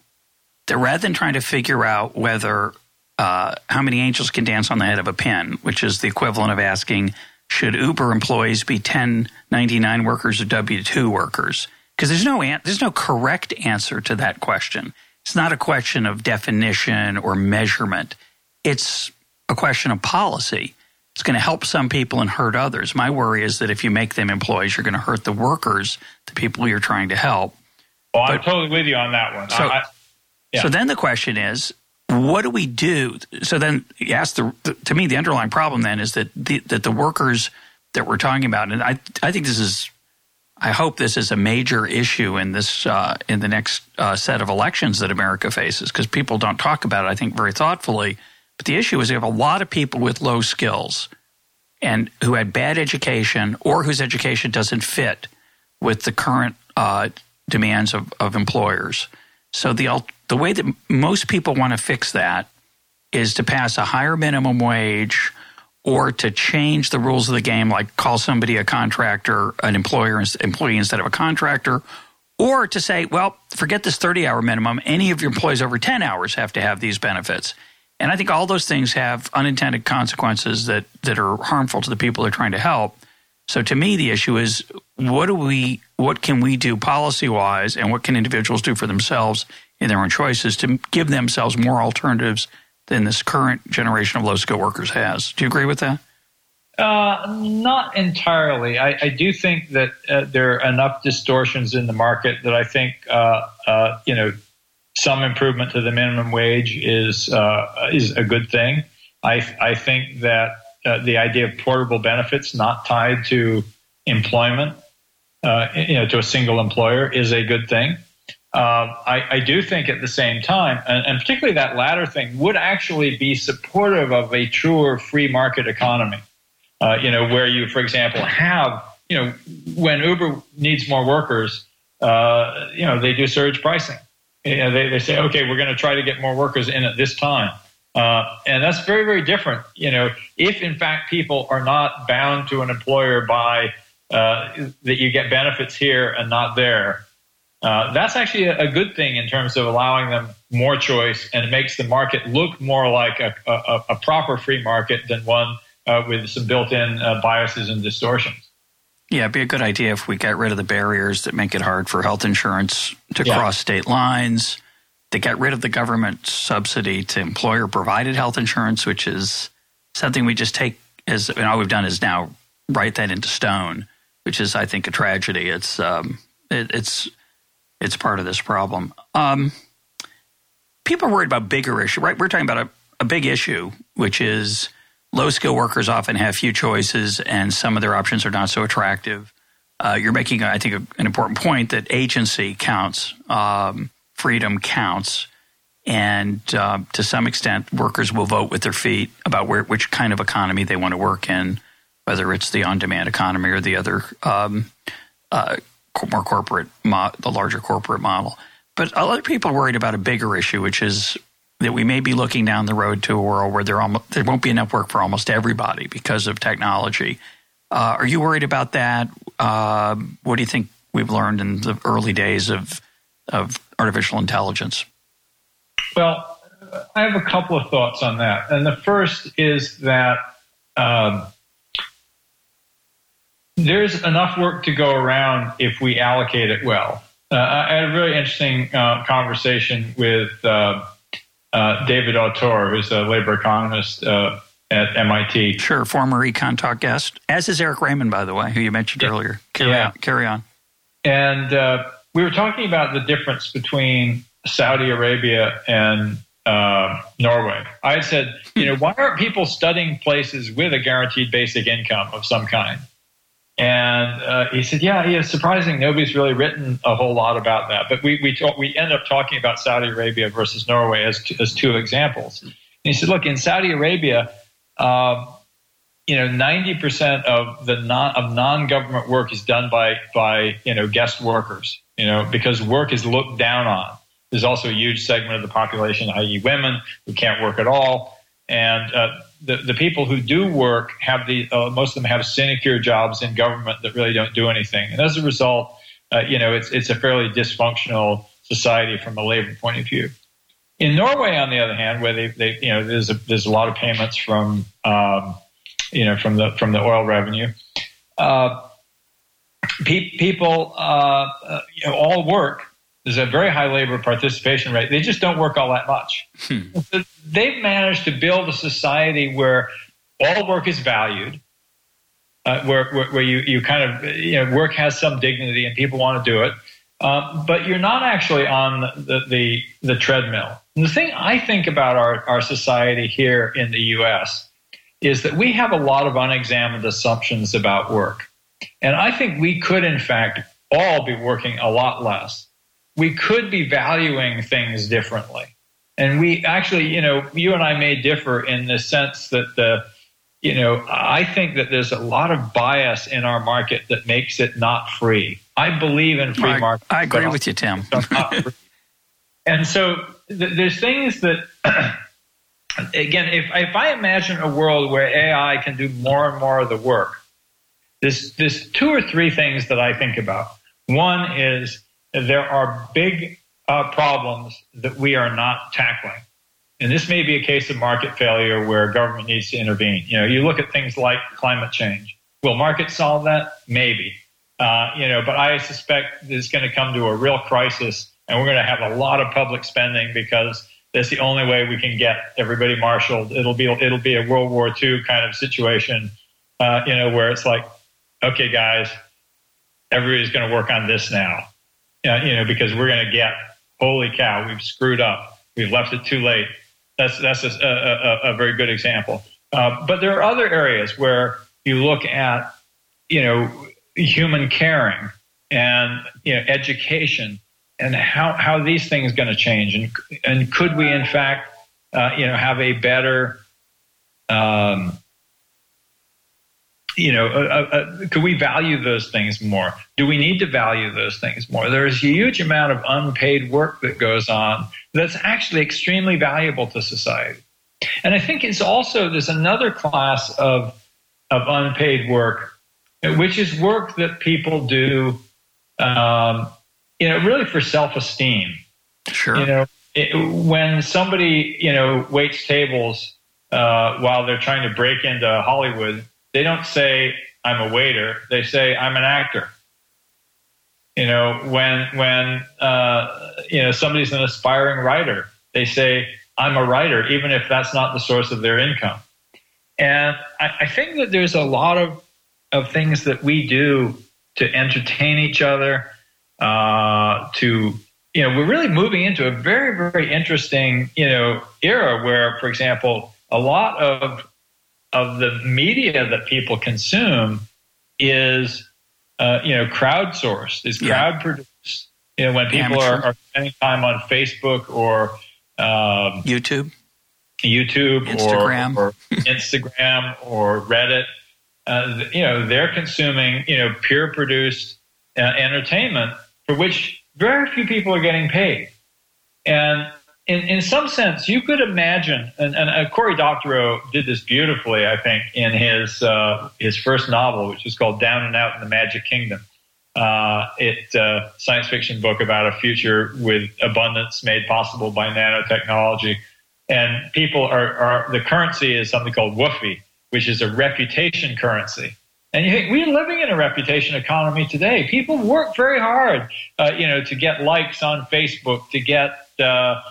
that rather than trying to figure out whether uh, how many angels can dance on the head of a pin, which is the equivalent of asking should Uber employees be 1099 workers or W 2 workers? Because there's no, an- there's no correct answer to that question. It's not a question of definition or measurement. It's a question of policy. It's going to help some people and hurt others. My worry is that if you make them employees, you're going to hurt the workers, the people you're trying to help. Well, I'm totally with you on that one. So, I, yeah. so then the question is what do we do? So then ask the, the, to me, the underlying problem then is that the, that the workers that we're talking about, and I, I think this is, I hope this is a major issue in this, uh, in the next uh, set of elections that America faces, because people don't talk about it, I think, very thoughtfully. But the issue is you have a lot of people with low skills and who had bad education or whose education doesn't fit with the current uh, demands of, of employers. So the the way that most people want to fix that is to pass a higher minimum wage or to change the rules of the game, like call somebody a contractor, an employer employee instead of a contractor, or to say, well, forget this 30 hour minimum. Any of your employees over 10 hours have to have these benefits. And I think all those things have unintended consequences that, that are harmful to the people they're trying to help. So to me, the issue is what do we, what can we do policy wise, and what can individuals do for themselves in their own choices to give themselves more alternatives than this current generation of low skill workers has. Do you agree with that? Uh, not entirely. I, I, do think that uh, there are enough distortions in the market that I think uh, uh you know some improvement to the minimum wage is uh, is a good thing. I I think that uh, the idea of portable benefits not tied to employment, you know, to a single employer is a good thing. Uh, I, I, do think at the same time, and, and, particularly that latter thing, would actually be supportive of a truer free market economy. Uh, you know, where you, for example, have, you know, when Uber needs more workers, uh, you know, they do surge pricing. You know, they, they say, okay, we're going to try to get more workers in at this time. Uh, and that's very, very different. You know, if in fact people are not bound to an employer by uh, that you get benefits here and not there, uh, that's actually a, a, good thing in terms of allowing them more choice and it makes the market look more like a, a, a proper free market than one uh, with some built-in uh, biases and distortions. Yeah, it'd be a good idea if we got rid of the barriers that make it hard for health insurance to yeah. cross state lines. They got rid of the government subsidy to employer provided health insurance, which is something we just take as and all we've done is now write that into stone, which is, I think, a tragedy. It's um, it, it's it's part of this problem. Um, people are worried about bigger issue, right? We're talking about a, a big issue, which is low skill workers often have few choices and some of their options are not so attractive. Uh, you're making, I think, a, an important point that agency counts, um, freedom counts, and uh, to some extent, workers will vote with their feet about where, which kind of economy they want to work in, whether it's the on-demand economy or the other um, uh, more corporate, mo- the larger corporate model. But a lot of people are worried about a bigger issue, which is that we may be looking down the road to a world where there, almost, there won't be enough work for almost everybody because of technology. Uh, are you worried about that? Uh, what do you think we've learned in the early days of of artificial intelligence? Well, I have a couple of thoughts on that, and the first is that um, there's enough work to go around if we allocate it well. Uh, I had a really interesting uh, conversation with uh, uh David Autor, who's a labor economist uh, at MIT. Sure, former EconTalk guest, as is Eric Raymond, by the way, who you mentioned yeah. earlier. Carry yeah. on. Carry on. And uh, we were talking about the difference between Saudi Arabia and uh, Norway. I said, you know, why aren't people studying places with a guaranteed basic income of some kind? And uh, he said, yeah, yeah, surprising. Nobody's really written a whole lot about that. But we, we, talk, we end up talking about Saudi Arabia versus Norway as, as two examples. And he said, look, in Saudi Arabia, uh, you know, 90% of the non, of non-government work is done by, by, you know, guest workers, you know, because work is looked down on. There's also a huge segment of the population, i.e., women, who can't work at all. And uh, the, the people who do work have the, uh, most of them have sinecure jobs in government that really don't do anything. And as a result, uh, you know, it's, it's a fairly dysfunctional society from a labor point of view. In Norway, on the other hand, where they, they you know, there's a, there's a lot of payments from, um, you know, from the, from the oil revenue. Uh, pe- people, uh, uh, you know, all work there's a very high labor participation rate. They just don't work all that much. Hmm. they've managed to build a society where all work is valued, uh, where, where, where, you, you kind of, you know, work has some dignity and people want to do it. Um, but you're not actually on the, the, the treadmill. And the thing I think about our, our society here in the US is that we have a lot of unexamined assumptions about work. And I think we could, in fact, all be working a lot less we could be valuing things differently. And we actually, you know, you and I may differ in the sense that the, you know, I think that there's a lot of bias in our market that makes it not free. I believe in free market. I agree with you, Tim. and so th- there's things that, again, if, if I imagine a world where AI can do more and more of the work, there's, there's two or three things that I think about. One is there are big uh, problems that we are not tackling. And this may be a case of market failure where government needs to intervene. You know, you look at things like climate change. Will markets solve that? Maybe. Uh, you know, but I suspect it's going to come to a real crisis, and we're going to have a lot of public spending because that's the only way we can get everybody marshaled. It'll be it'll be a World War II kind of situation, uh, you know, where it's like, okay, guys, everybody's going to work on this now uh, you know, because we're going to get, holy cow, we've screwed up. We've left it too late. That's, that's a, a, a very good example. Uh, but there are other areas where you look at, you know, human caring and, you know, education and how, how these things going to change. And, and could we, in fact, uh, you know, have a better, um, you know, uh, uh, uh, could we value those things more? Do we need to value those things more? There's a huge amount of unpaid work that goes on that's actually extremely valuable to society. And I think it's also there's another class of of unpaid work, which is work that people do, um, you know, really for self esteem. Sure. You know, it, when somebody you know waits tables uh, while they're trying to break into Hollywood they don't say I'm a waiter. They say I'm an actor. You know, when when uh, you know somebody's an aspiring writer, they say I'm a writer, even if that's not the source of their income. And I, I think that there's a lot of of things that we do to entertain each other, uh, to you know, we're really moving into a very, very interesting, you know, era where, for example, a lot of of the media that people consume is, uh, you know, crowdsourced, is crowd produced. You know, when people are, are, spending time on Facebook or um, YouTube, YouTube Instagram. or, or Instagram or Reddit, uh, you know, they're consuming, you know, peer produced uh, entertainment for which very few people are getting paid. And in, in some sense, you could imagine, and, and uh, Cory Doctorow did this beautifully, I think, in his uh, his first novel, which is called Down and Out in the Magic Kingdom. Uh, it uh, science fiction book about a future with abundance made possible by nanotechnology, and people are, are the currency is something called Whuffie, which is a reputation currency. And you think we're living in a reputation economy today. People work very hard, uh, you know, to get likes on Facebook, to get uh,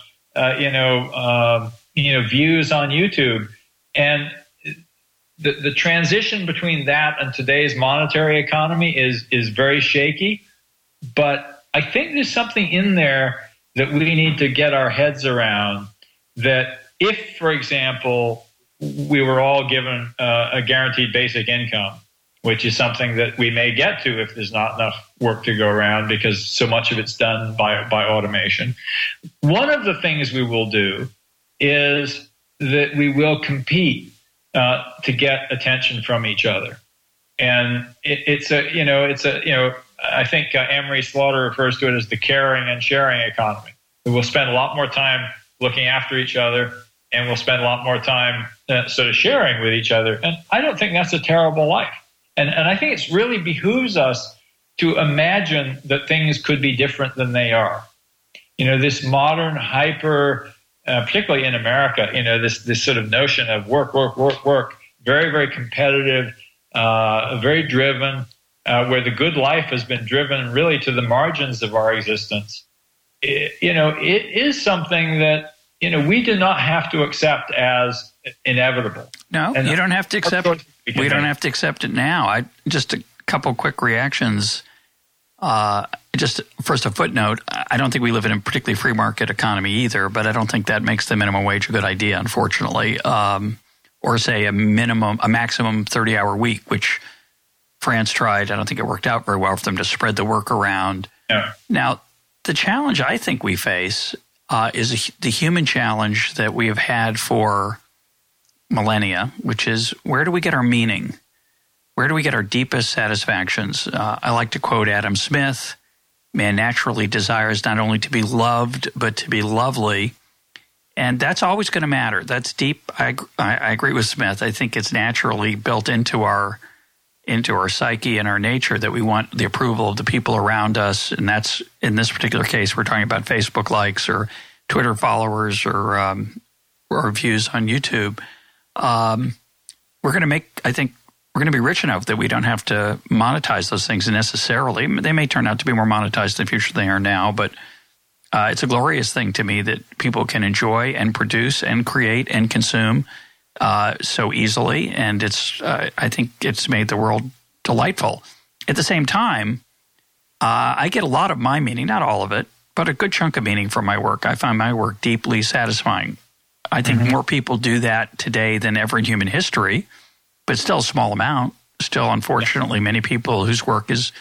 you know, um, you know, views on YouTube, and the the transition between that and today's monetary economy is is very shaky. But I think there's something in there that we need to get our heads around. That if, for example, we were all given uh, a guaranteed basic income, which is something that we may get to if there's not enough work to go around because so much of it's done by, by automation. One of the things we will do is that we will compete uh, to get attention from each other. And it, it's a, you know, it's a, you know, I think uh, Anne-Marie Slaughter refers to it as the caring and sharing economy. We'll spend a lot more time looking after each other and we'll spend a lot more time uh, sort of sharing with each other. And I don't think that's a terrible life. And, and I think it really behooves us to imagine that things could be different than they are. You know, this modern hyper, uh, particularly in America, you know, this, this sort of notion of work, work, work, work, very, very competitive, uh, very driven, uh, where the good life has been driven really to the margins of our existence. It, you know, it is something that, you know, we do not have to accept as inevitable. No, and you don't have to accept we don't have to accept it now. I just a couple quick reactions. Uh, just first a footnote. I don't think we live in a particularly free market economy either, but I don't think that makes the minimum wage a good idea, unfortunately. Um, or say a minimum, a maximum thirty hour week, which France tried. I don't think it worked out very well for them to spread the work around. Yeah. Now, the challenge I think we face uh, is the human challenge that we have had for millennia, which is where do we get our meaning? Where do we get our deepest satisfactions? Uh, I like to quote Adam Smith Man naturally desires not only to be loved, but to be lovely. And that's always going to matter. That's deep. I, I, I agree with Smith. I think it's naturally built into our into our psyche and our nature that we want the approval of the people around us. And that's in this particular case, we're talking about Facebook likes or Twitter followers or um, or views on YouTube um, we're going to make, I think, we're going to be rich enough that we don't have to monetize those things necessarily. They may turn out to be more monetized in the future than they are now, but uh, it's a glorious thing to me that people can enjoy and produce and create and consume uh, so easily. And it's, uh, I think it's made the world delightful. At the same time, uh, I get a lot of my meaning, not all of it, but a good chunk of meaning from my work. I find my work deeply satisfying. I think mm-hmm. more people do that today than ever in human history, but still a small amount. Still, unfortunately, many people whose work is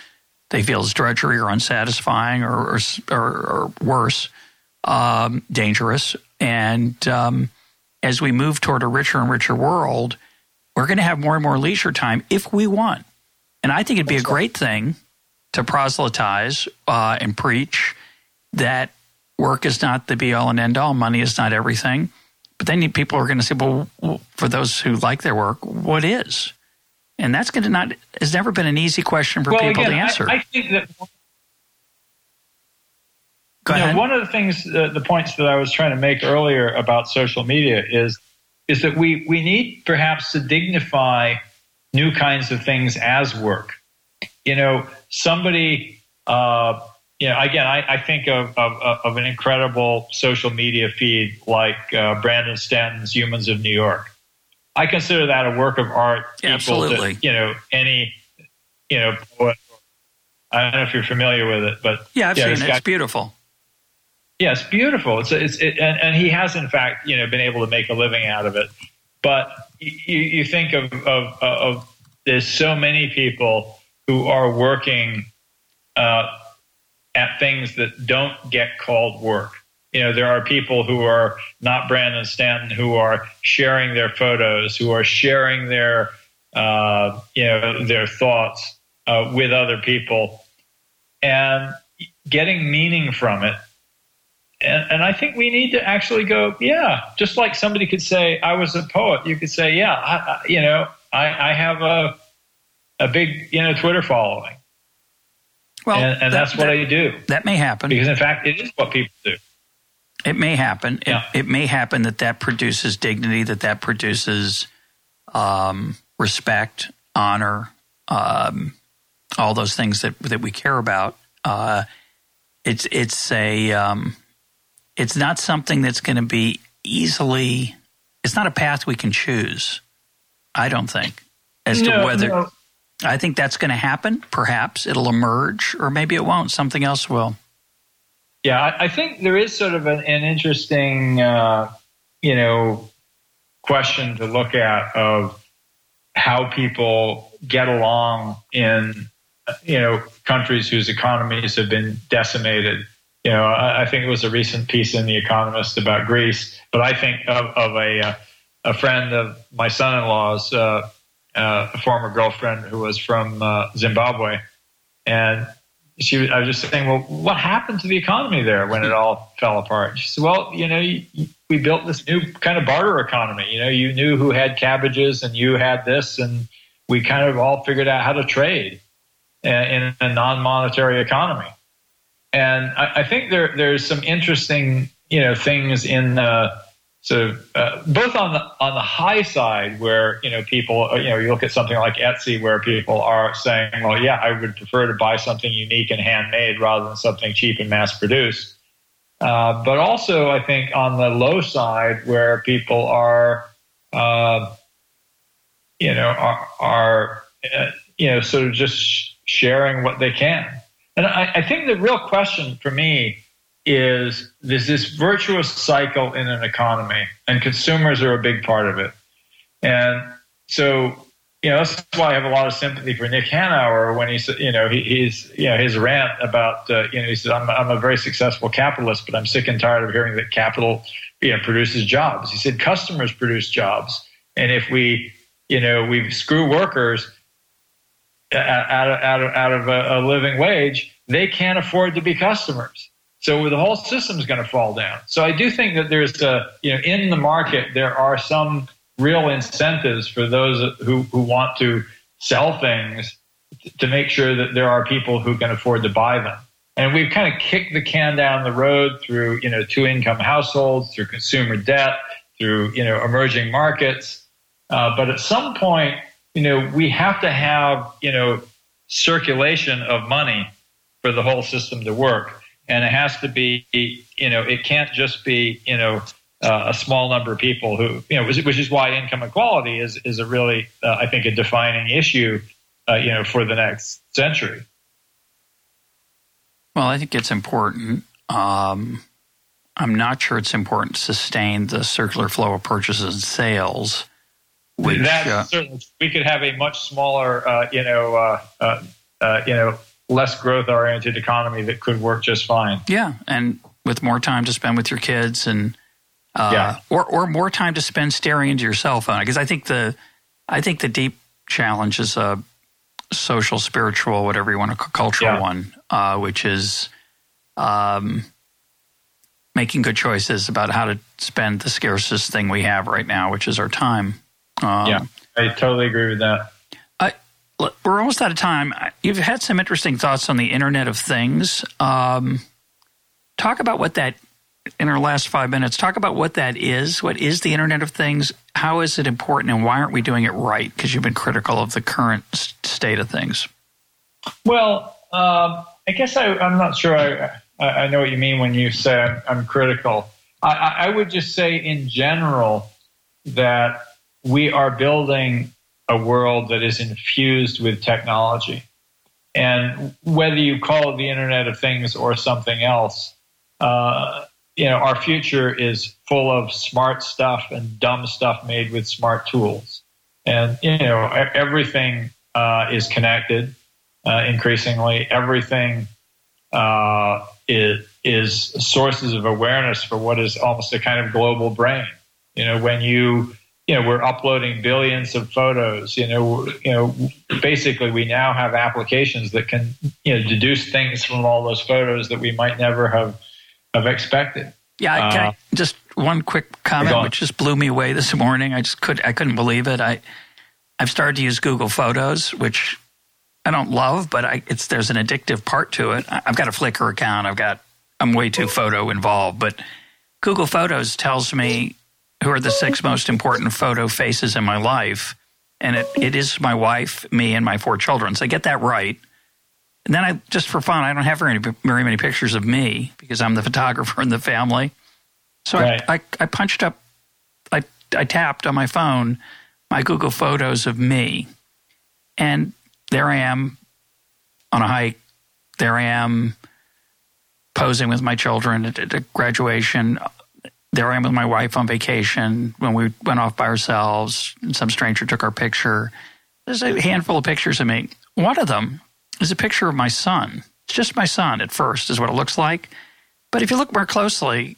they feel is drudgery or unsatisfying or, or, or worse, um, dangerous. And um, as we move toward a richer and richer world, we're going to have more and more leisure time if we want. And I think it'd be a great thing to proselytize uh, and preach that work is not the be all and end all, money is not everything but then people are going to say, well, for those who like their work, what is? And that's going to not has never been an easy question for well, people again, to answer. I, I think that. Go ahead. Know, one of the things, uh, the points that I was trying to make earlier about social media is, is that we we need perhaps to dignify new kinds of things as work. You know, somebody uh, you know, again, I, I think of, of, of, an incredible social media feed like uh, Brandon Stanton's Humans of New York. I consider that a work of art Absolutely. to, you know, any, you know, poet. I don't know if you're familiar with it, but yeah, I've yeah, seen it. Guy, it's beautiful. Yeah, it's beautiful. It's, it's it, and, and he has, in fact, you know, been able to make a living out of it. But you, you think of, of, of there's so many people who are working uh, at things that don't get called work. You know, there are people who are not Brandon Stanton who are sharing their photos, who are sharing their, uh, you know, their thoughts uh, with other people. and getting meaning from it. And, and I think we need to actually go, yeah, just like somebody could say, I was a poet, you could say, yeah, I, I, you know, I, I have a, a big, you know, Twitter following. Well, and, and that, that's what that, I do. That may happen. Because in fact, it is what people do. It may happen. Yeah. It, it may happen that that produces dignity, that that produces um, respect, honor, um, all those things that that we care about. Uh, it's it's a um, it's not something that's going to be easily. It's not a path we can choose. I don't think as no, to whether. No. I think that's going to happen. Perhaps it'll emerge, or maybe it won't. Something else will. Yeah, I, think there is sort of an, an interesting, uh, you know, question to look at of how people get along in you know countries whose economies have been decimated. You know, I, I, think it was a recent piece in The Economist about Greece, but I think of, of a uh, a friend of my son-in-law's, uh, uh, a former girlfriend who was from uh, Zimbabwe, and she was, I was just saying, well, what happened to the economy there when it all fell apart? She said, well, you know, we built this new kind of barter economy. You know, you knew who had cabbages and you had this, and we kind of all figured out how to trade in a non-monetary economy. And I, I think there there's some interesting you know things in uh, of uh, both on the on the high side where you know people uh, you know you look at something like Etsy where people are saying well yeah I would prefer to buy something unique and handmade rather than something cheap and mass produced. Uh, but also I think on the low side where people are uh, you know are, are uh, you know sort of just sharing what they can. And I, I think the real question for me is there's this virtuous cycle in an economy, and consumers are a big part of it. And so, you know, that's why I have a lot of sympathy for Nick Hanauer when he's, you know, he, he's, you know, his rant about, uh, you know, he says, I'm, I'm a very successful capitalist, but I'm sick and tired of hearing that capital, you know, produces jobs. He said, customers produce jobs. And if we, you know, we screw workers, out of, out of, out of a, a living wage, they can't afford to be customers. So the whole system is going to fall down. So I do think that there's a, you know, in the market, there are some real incentives for those who, who want to sell things to make sure that there are people who can afford to buy them. And we've kind of kicked the can down the road through, you know, two income households, through consumer debt, through, you know, emerging markets. Uh, but at some point, you know, we have to have, you know, circulation of money for the whole system to work. And it has to be, you know, it can't just be, you know, uh, a small number of people who, you know, which is why income equality is, is a really, uh, I think, a defining issue, uh, you know, for the next century. Well, I think it's important. Um, I'm not sure it's important to sustain the circular flow of purchases and sales which, That's uh, certainly, we could have a much smaller, uh, you know, uh, uh, uh, you know, less growth oriented economy that could work just fine. Yeah, and with more time to spend with your kids and uh, yeah. or or more time to spend staring into your cell phone because I think the I think the deep challenge is a social, spiritual, whatever you want to call cultural yeah. one, uh, which is um, making good choices about how to spend the scarcest thing we have right now, which is our time. Um, yeah, I totally agree with that. I, we're almost out of time. You've had some interesting thoughts on the Internet of Things. Um, talk about what that in our last five minutes. Talk about what that is. What is the Internet of Things? How is it important, and why aren't we doing it right? Because you've been critical of the current state of things. Well, um, I guess I, am not sure I, I, know what you mean when you say I'm, I'm critical. I, I would just say in general that we are building a world that is infused with technology. And whether you call it the Internet of Things or something else, uh, you know, our future is full of smart stuff and dumb stuff made with smart tools. And, you know, everything uh, is connected uh, increasingly. Everything uh, is, is sources of awareness for what is almost a kind of global brain. You know, when you you know we're uploading billions of photos you know you know basically we now have applications that can you know deduce things from all those photos that we might never have have expected. Yeah uh, just one quick comment which just blew me away this morning. I just could i couldn't believe it. I i've started to use google photos which i don't love but i it's there's an addictive part to it. I've got a flickr account. I've got i'm way too photo involved but google photos tells me who are the six most important photo faces in my life. And it, it is my wife, me, and my four children. So I get that right. And then I just for fun, I don't have very, very many pictures of me because I'm the photographer in the family. So right. I, I, I punched up, I, I tapped on my phone my Google Photos of me. And there I am on a hike. There I am posing with my children at, at graduation there I am with my wife on vacation when we went off by ourselves and some stranger took our picture. There's a handful of pictures of me. One of them is a picture of my son. It's just my son at first, is what it looks like. But if you look more closely,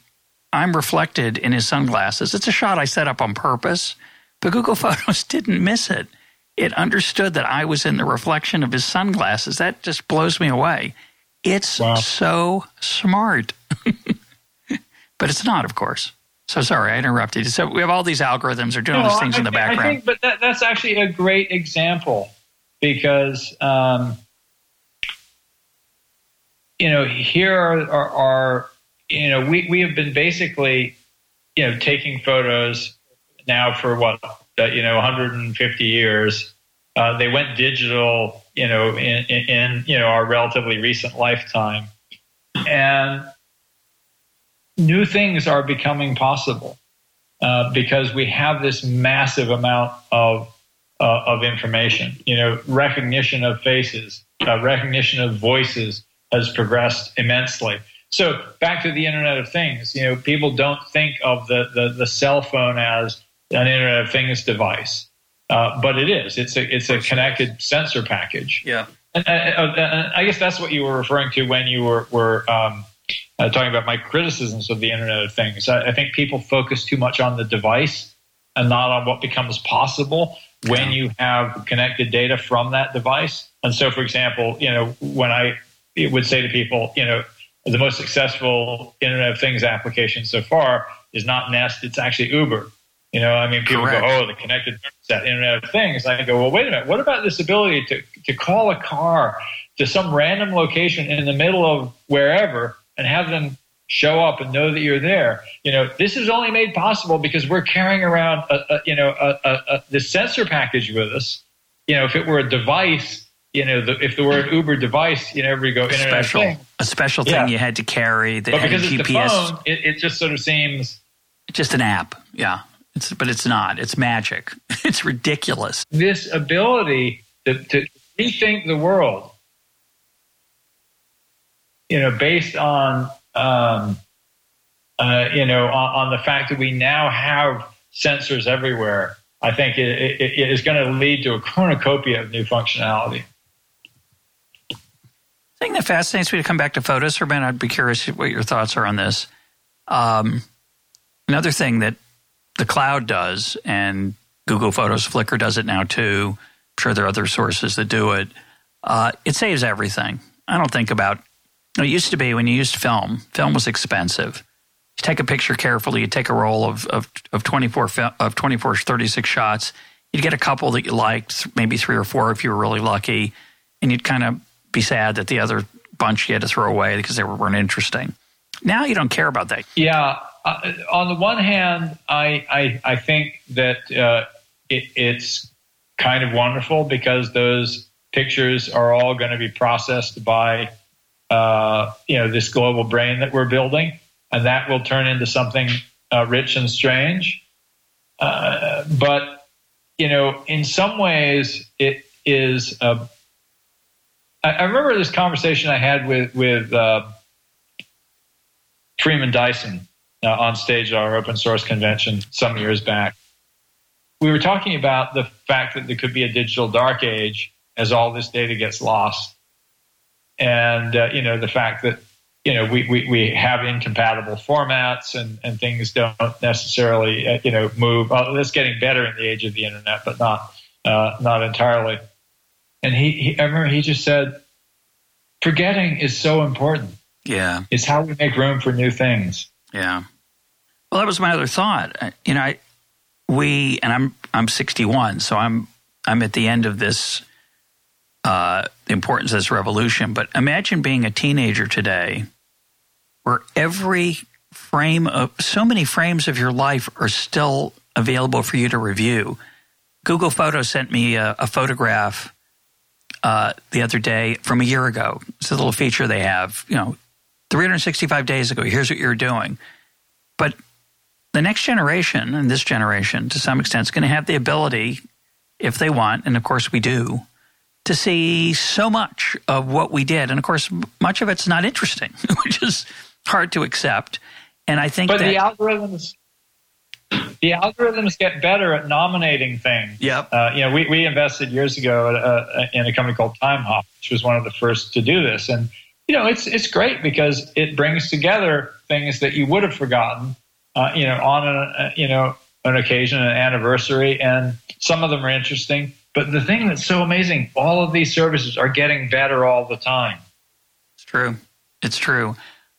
I'm reflected in his sunglasses. It's a shot I set up on purpose, but Google Photos didn't miss it. It understood that I was in the reflection of his sunglasses. That just blows me away. It's wow. so smart. but it's not, of course. So sorry, I interrupted. So we have all these algorithms are doing no, these things I, in the background. I think, but that, that's actually a great example because um, you know here are, are, are, you know we we have been basically you know taking photos now for what uh, you know 150 years. Uh, they went digital, you know, in, in, in you know our relatively recent lifetime, and new things are becoming possible uh, because we have this massive amount of uh, of information. You know, recognition of faces, uh, recognition of voices has progressed immensely. So back to the Internet of Things. You know, people don't think of the the, the cell phone as an Internet of Things device, uh, but it is. It's a it's a connected sensor package. Yeah. And, and, and I guess that's what you were referring to when you were were um, uh, talking about my criticisms of the Internet of Things. I, I, think people focus too much on the device and not on what becomes possible when you have connected data from that device. And so, for example, you know, when I would say to people, you know, the most successful Internet of Things application so far is not Nest, it's actually Uber. You know, I mean, people Correct. go, oh, the connected that Internet of Things. I go, well, wait a minute. What about this ability to, to call a car to some random location in the middle of wherever and have them show up and know that you're there. You know, this is only made possible because we're carrying around, a, a you know, a, a, the sensor package with us. You know, if it were a device, you know, the, if there were an Uber device, you know, every go internet special, thing. a special thing yeah. you had to carry that but because it's GPS. The phone, it, it just sort of seems just an app. Yeah. It's, but it's not. It's magic. It's ridiculous. This ability to, to rethink the world you know, based on, um, uh, you know, on, on, the fact that we now have sensors everywhere, I think it, it, it is going to lead to a cornucopia of new functionality. The thing that fascinates me to come back to photos minute, I'd be curious what your thoughts are on this. Um, another thing that the cloud does, and Google Photos, Flickr does it now too. I'm sure there are other sources that do it. Uh, it saves everything. I don't think about it used to be when you used film, film was expensive. You take a picture carefully, you take a roll of, of, of 24, of 24, 36 shots. You'd get a couple that you liked, maybe three or four if you were really lucky. And you'd kind of be sad that the other bunch you had to throw away because they weren't interesting. Now you don't care about that. Yeah. Uh, on the one hand, I, I, I think that uh, it, it's kind of wonderful because those pictures are all going to be processed by uh, you know this global brain that we're building, and that will turn into something uh, rich and strange. Uh, but you know, in some ways, it is. Uh, I, I, remember this conversation I had with with uh, Freeman Dyson uh, on stage at our open source convention some years back. We were talking about the fact that there could be a digital dark age as all this data gets lost and uh, you know the fact that you know, we, we, we have incompatible formats and, and things don't necessarily, uh, you know, move. Well, it's getting better in the age of the internet, but not, uh, not entirely. And he, he, I remember he just said, forgetting is so important. Yeah. It's how we make room for new things. Yeah. Well, that was my other thought. Uh, you know, I, we, and I'm, I'm 61, so I'm, I'm at the end of this, uh, importance of this revolution. But imagine being a teenager today where every frame of so many frames of your life are still available for you to review. Google Photos sent me a, a photograph uh, the other day from a year ago. It's a little feature they have, you know, 365 days ago. Here's what you're doing. But the next generation and this generation, to some extent, is going to have the ability, if they want, and of course we do, to see so much of what we did. And of course, much of it's not interesting, which is hard to accept. And I think but that, the algorithms the algorithms get better at nominating things. Yep. Uh, you know, we, we invested years ago uh, in a company called Timehop, which was one of the first to do this. And, you know, it's, it's great because it brings together things that you would have forgotten, uh, you know, on a, uh, you know, an occasion, an anniversary. And some of them are interesting. But the thing that's so amazing, all of these services are getting better all the time. It's true. It's true.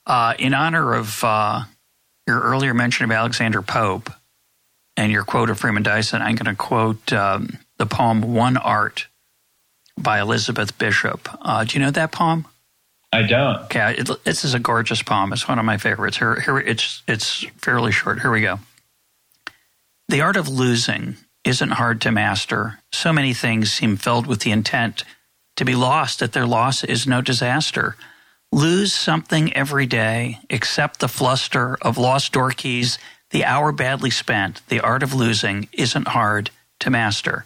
Uh, in honor of uh, your earlier mention of Alexander Pope and your quote of Freeman Dyson, I'm going to quote um, the poem One Art by Elizabeth Bishop. Uh, do you know that poem? I don't. Okay, it, this is a gorgeous poem. It's one of my favorites. Here, here, it's it's fairly short. Here we go. The art of losing isn't hard to master. So many things seem filled with the intent to be lost that their loss is no disaster. Lose something every day, accept the fluster of lost door keys, the hour badly spent. The art of losing isn't hard to master.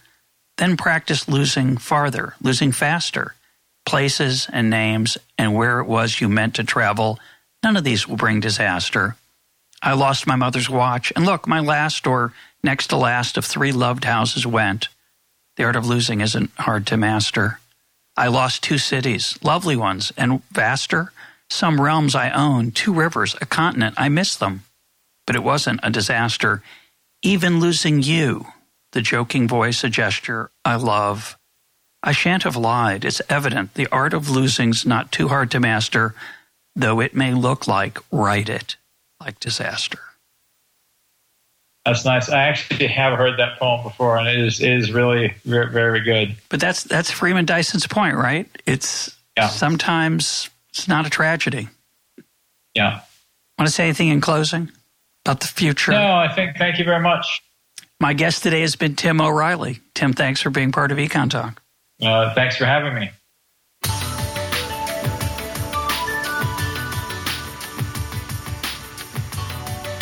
Then practice losing farther, losing faster. Places and names and where it was you meant to travel, none of these will bring disaster. I lost my mother's watch, and look, my last or next to last of three loved houses went. The art of losing isn't hard to master. I lost two cities, lovely ones, and vaster. Some realms I own, two rivers, a continent, I miss them. But it wasn't a disaster. Even losing you, the joking voice, a gesture I love. I shan't have lied. It's evident the art of losing's not too hard to master, though it may look like write it, like disaster. That's nice. I actually have heard that poem before, and it is it is really very, very good. But that's that's Freeman Dyson's point, right? It's yeah. sometimes it's not a tragedy. Yeah. Want to say anything in closing about the future? No, I think. Thank you very much. My guest today has been Tim O'Reilly. Tim, thanks for being part of EconTalk. Uh, thanks for having me.